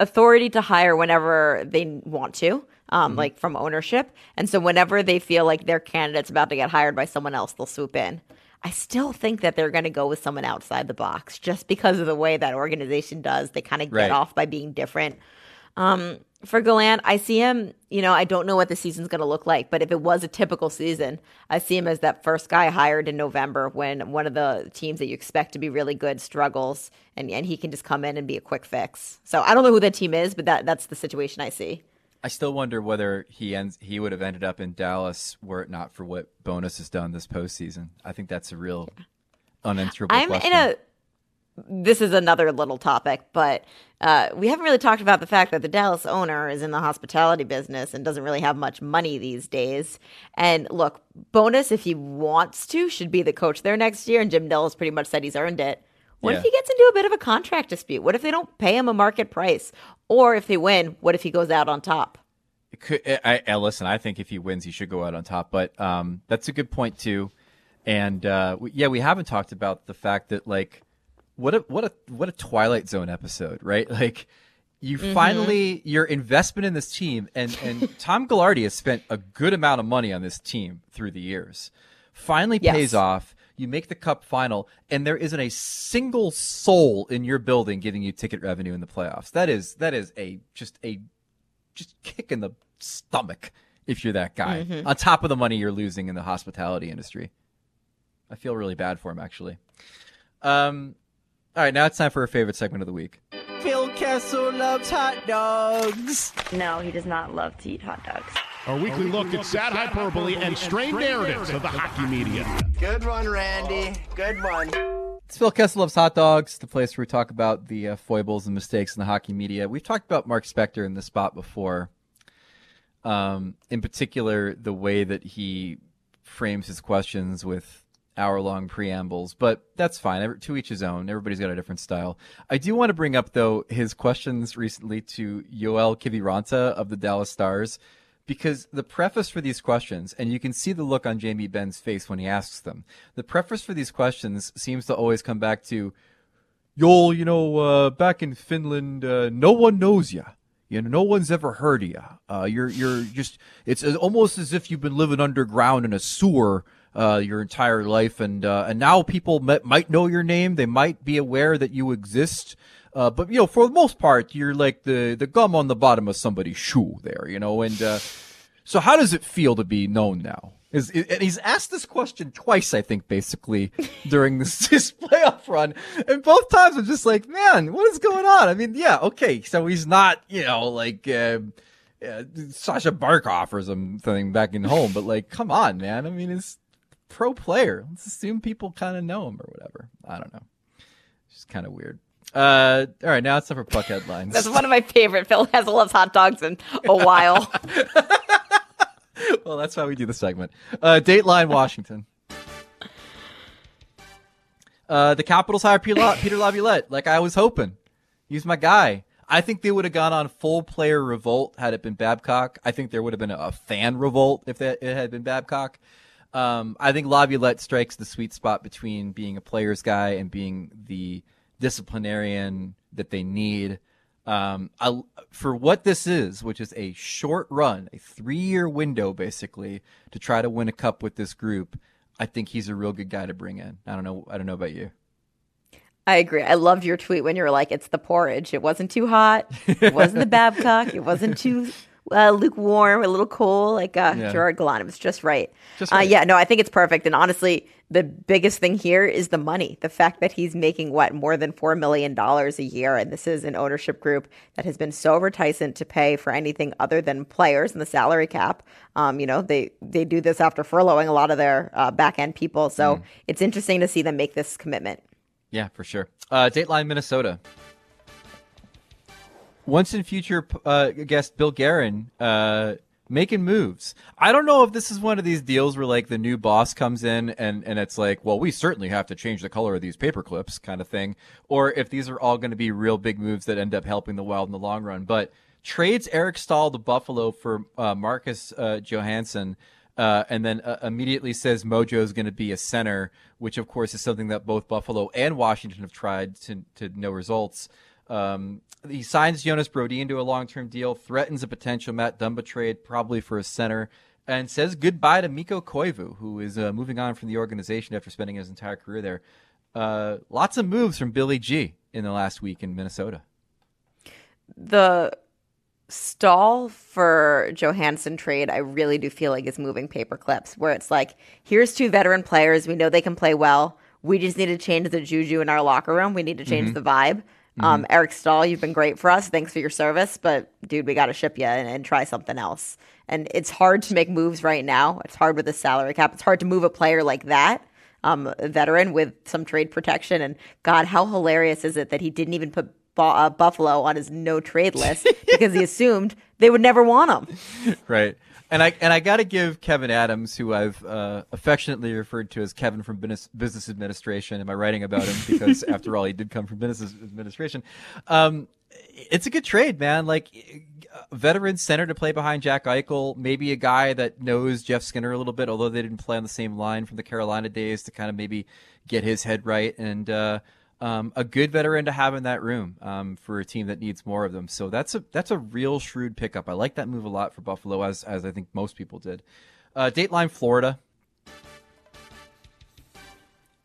B: authority to hire whenever they want to, um,
A: Mm-hmm.
B: like from ownership. And so whenever they feel like their candidate's about to get hired by someone else, they'll swoop in. I still think that they're going to go with someone outside the box just because of the way that organization does. They kind of get
A: Right.
B: off by being different. Um, for Gallant, I see him, you know, I don't know what the season's going to look like, but if it was a typical season, I see him as that first guy hired in November when one of the teams that you expect to be really good struggles and, and he can just come in and be a quick fix. So I don't know who that team is, but that, that's the situation I see.
A: I still wonder whether he ends he would have ended up in Dallas were it not for what Bowness has done this postseason. I think that's a real unanswerable
B: I'm
A: question.
B: in a. This is another little topic, but uh, we haven't really talked about the fact that the Dallas owner is in the hospitality business and doesn't really have much money these days. And look, Bowness if he wants to should be the coach there next year. And Jim Nill has pretty much said he's earned it. What
A: Yeah.
B: if he gets into a bit of a contract dispute? What if they don't pay him a market price? Or if they win, what if he goes out on top?
A: Could, I, I listen. I think if he wins, he should go out on top. But um, that's a good point too. And uh, we, yeah, we haven't talked about the fact that like what a what a what a Twilight Zone episode, right? (laughs) Like you finally your investment in this team, and and (laughs) Tom Gaglardi has spent a good amount of money on this team through the years. Finally
B: Yes.
A: pays off. You make the cup final, and there isn't a single soul in your building giving you ticket revenue in the playoffs. That is that is a just a just kick in the stomach if you're that guy. On top of the money you're losing in the hospitality industry. I feel really bad for him actually. Um all right, now it's time for our favorite segment of the week.
F: Phil Kessel loves hot dogs.
G: No, he does not love to eat hot dogs.
C: Our weekly look at sad hyperbole and strained narratives of the hockey media.
F: Good one, Randy. Good one.
A: It's Phil Kessel loves hot dogs, the place where we talk about the uh, foibles and mistakes in the hockey media. We've talked about Mark Spector in this spot before. Um, in particular, the way that he frames his questions with hour-long preambles, but that's fine. To each his own. Everybody's got a different style. I do want to bring up though his questions recently to Joel Kiviranta of the Dallas Stars, because the preface for these questions, and you can see the look on Jamie Benn's face when he asks them. The preface for these questions seems to always come back to, Yoel, you know, uh, back in Finland, uh, no one knows you. You know, no one's ever heard of you. Uh, you're, you're just, it's almost as if you've been living underground in a sewer, uh, your entire life. And, uh, and now people might, might know your name. They might be aware that you exist. Uh, but, you know, for the most part, you're like the, the gum on the bottom of somebody's shoe there, you know, and, uh, so how does it feel to be known now? Is, and he's asked this question twice, I think, basically (laughs) during this, this playoff run, and both times I'm just like, man, what is going on? I mean, yeah, okay, so he's not, you know, like uh, uh, Sasha Barkov or something back in home, but like, come on, man. I mean, a pro player. Let's assume people kind of know him or whatever. I don't know. It's just kind of weird. Uh, all right, now it's time for puck headlines.
B: That's one of my favorite. Phil has loves hot dogs in a while. (laughs)
A: well, that's why we do the segment. Uh, Dateline Washington. Uh, the Capitals hire Peter, Peter Laviolette, like I was hoping. He's my guy. I think they would have gone on full player revolt had it been Babcock. I think there would have been a fan revolt if it had been Babcock. Um, I think Laviolette strikes the sweet spot between being a player's guy and being the disciplinarian that they need. Um, I, for what this is, which is a short run, a three year window basically to try to win a cup with this group, I think he's a real good guy to bring in. I don't know. I don't know about you.
B: I agree. I loved your tweet when you were like, "It's the porridge. It wasn't too hot. It wasn't the (laughs) Babcock. It wasn't too uh, lukewarm, a little cool, like uh, yeah. Gerard Gallant. It was just right. Just uh, right. Uh, yeah, no, I think it's perfect. And honestly, the biggest thing here is the money. The fact that he's making what more than four million dollars a year, and this is an ownership group that has been so reticent to pay for anything other than players and the salary cap. Um, you know, they they do this after furloughing a lot of their uh, back end people, so mm. it's interesting to see them make this commitment.
A: Yeah, for sure. Uh, Dateline Minnesota. Once in future uh, guest Bill Guerin uh, making moves. I don't know if this is one of these deals where like the new boss comes in and and it's like, well, we certainly have to change the color of these paper clips, kind of thing, or if these are all going to be real big moves that end up helping the Wild in the long run. But trades Eric Staal to Buffalo for uh, Marcus uh, Johansson uh, and then uh, immediately says Mojo is going to be a center, which of course is something that both Buffalo and Washington have tried to, to no results. Um, he signs Jonas Brodin to a long term deal, threatens a potential Matt Dumba trade, probably for a center, and says goodbye to Mikko Koivu, who is uh, moving on from the organization after spending his entire career there. Uh, lots of moves from Billy G in the last week in Minnesota.
B: The Staal for Johansson trade, I really do feel like is moving paper clips where it's like, here's two veteran players. We know they can play well. We just need to change the juju in our locker room. We need to change mm-hmm. the vibe. Mm-hmm. Um, Eric Staal, you've been great for us. Thanks for your service, but dude, we got to ship you and, and, try something else. And it's hard to make moves right now. It's hard with the salary cap. It's hard to move a player like that, um, a veteran with some trade protection. And God, how hilarious is it that he didn't even put uh, Buffalo on his no trade list (laughs) because he assumed they would never want him.
A: Right. And I and I got to give Kevin Adams, who I've uh, affectionately referred to as Kevin from business, business administration, in my writing about him because (laughs) after all, he did come from business administration. Um, it's a good trade, man. Like veteran center to play behind Jack Eichel, maybe a guy that knows Jeff Skinner a little bit, although they didn't play on the same line from the Carolina days to kind of maybe get his head right and. Uh, um, a good veteran to have in that room um, for a team that needs more of them. So that's a that's a real shrewd pickup. I like that move a lot for Buffalo, as as I think most people did. Uh, Dateline Florida.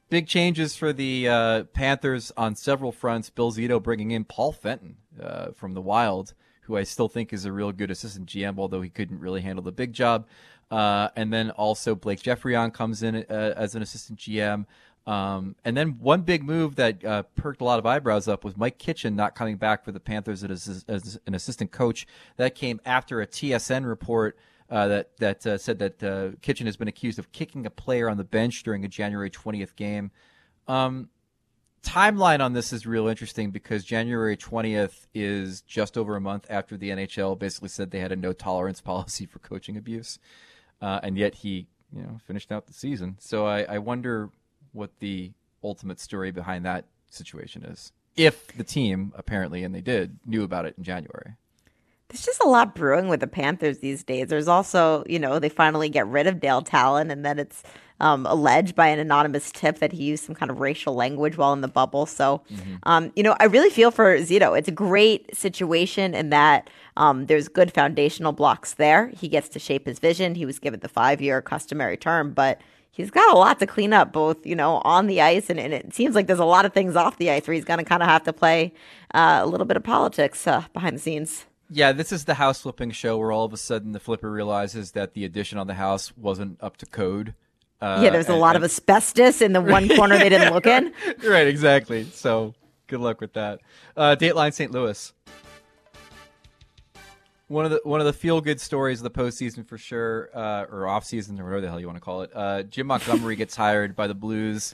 A: Big changes for the uh, Panthers on several fronts. Bill Zito bringing in Paul Fenton uh, from the Wild, who I still think is a real good assistant GM, although he couldn't really handle the big job. Uh, and then also Blake Geoffrion comes in uh, as an assistant GM. Um, and then one big move that uh, perked a lot of eyebrows up was Mike Kitchen not coming back for the Panthers as, as an assistant coach. That came after a TSN report uh, that that uh, said that uh, Kitchen has been accused of kicking a player on the bench during a January 20th game. Um, timeline on this is real interesting because January 20th is just over a month after the NHL basically said they had a no tolerance (laughs) policy for coaching abuse, uh, and yet he you know finished out the season. So I, I wonder what the ultimate story behind that situation is. If the team, apparently, and they did, knew about it in January.
B: There's just a lot brewing with the Panthers these days. There's also, you know, they finally get rid of Dale Tallon, and then it's um, alleged by an anonymous tip that he used some kind of racial language while in the bubble. So, mm-hmm. um, you know, I really feel for Zito. It's a great situation in that um, there's good foundational blocks there. He gets to shape his vision. He was given the five year customary term, but he's got a lot to clean up, both you know on the ice and, and it seems like there's a lot of things off the ice where he's going to kind of have to play uh, a little bit of politics uh, behind the scenes.
A: Yeah, this is the house flipping show where all of a sudden the flipper realizes that the addition on the house wasn't up to code.
B: Uh, yeah, there's a and, lot and... of asbestos in the (laughs) one corner they didn't look in. (laughs)
A: right, exactly. So good luck with that. Uh, Dateline St. Louis one of the one of the feel good stories of the postseason for sure, uh, or off season or whatever the hell you want to call it. Uh, Jim Montgomery gets hired by the Blues.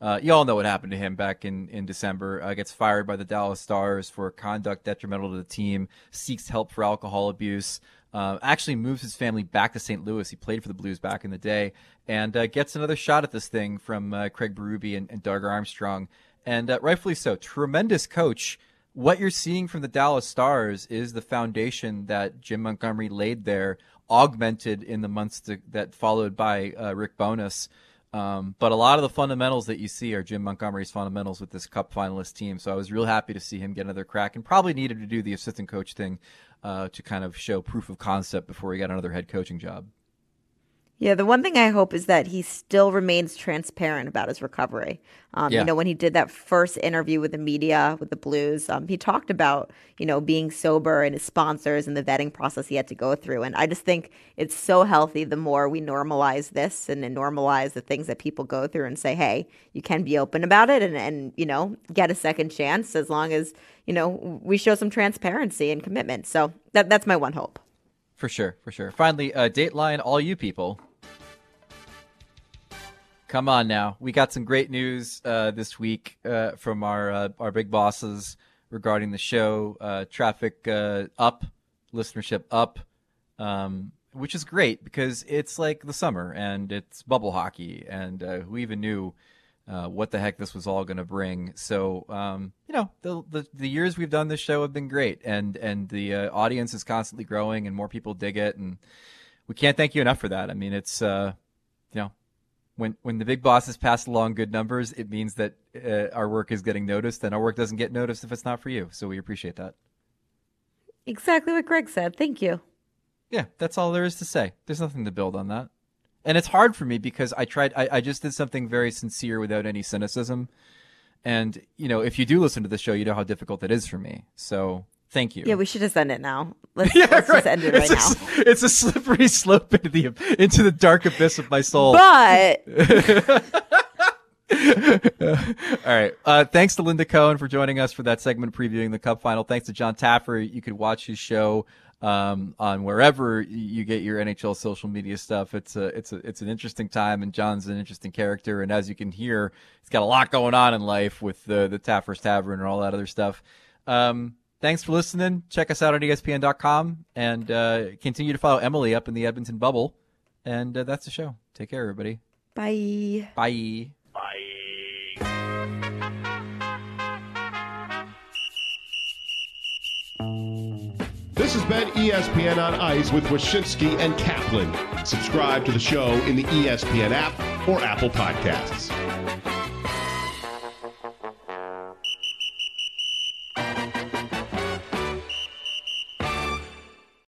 A: Uh, you all know what happened to him back in in December. Uh, gets fired by the Dallas Stars for conduct detrimental to the team. Seeks help for alcohol abuse. Uh, actually moves his family back to St. Louis. He played for the Blues back in the day, and uh, gets another shot at this thing from uh, Craig Berube and, and, Doug Armstrong, and uh, rightfully so. Tremendous coach. What you're seeing from the Dallas Stars is the foundation that Jim Montgomery laid there, augmented in the months to, that followed by uh, Rick Bowness. Um, but a lot of the fundamentals that you see are Jim Montgomery's fundamentals with this Cup finalist team. So I was real happy to see him get another crack, and probably needed to do the assistant coach thing uh, to kind of show proof of concept before he got another head coaching job.
B: Yeah, the one thing I hope is that he still remains transparent about his recovery. Um, yeah. You know, when he did that first interview with the media with the Blues, um, he talked about you know being sober and his sponsors and the vetting process he had to go through. And I just think it's so healthy the more we normalize this and, and normalize the things that people go through and say, hey, you can be open about it and and you know get a second chance as long as you know we show some transparency and commitment. So that that's my one hope.
A: For sure, for sure. Finally, uh, Dateline, all you people Come on now. We got some great news uh, this week uh, from our uh, our big bosses regarding the show. Uh, traffic uh, up, listenership up, um, which is great because it's like the summer and it's bubble hockey, and uh, who even knew what the heck this was all going to bring? So um, you know, the, the, the years we've done this show have been great, and and the audience is constantly growing, and more people dig it, and we can't thank you enough for that. I mean, it's you know when when the big bosses pass along good numbers, it means that uh, our work is getting noticed, and our work doesn't get noticed if it's not for you. So we appreciate that.
B: Exactly what Greg said. Thank you.
A: Yeah, that's all there is to say. There's nothing to build on that. And it's hard for me because I tried. I, I just did something very sincere without any cynicism. And you know, if you do listen to the show, you know how difficult that is for me. So Thank you.
B: Yeah, we should just end it now. Let's, yeah, let's right. just end it right
A: it's
B: now.
A: It's a slippery (laughs) slope into the into the dark abyss of my soul.
B: But (laughs)
A: All right. Uh, thanks to Linda Cohn for joining us for that segment previewing the Cup final. Thanks to Jon Taffer. You could watch his show um, on wherever you get your NHL social media stuff. It's a it's a it's an interesting time, and Jon's an interesting character. And as you can hear, he's got a lot going on in life with the the Taffer's Tavern and all that other stuff. Um, thanks for listening. Check us out at ESPN.com and uh, continue to follow Emily up in the Edmonton bubble. And uh, that's the show. Take care, everybody.
B: Bye.
A: Bye.
E: Bye.
C: This has been ESPN on Ice with Wyshynski and Kaplan. Subscribe to the show in the ESPN app or Apple Podcasts.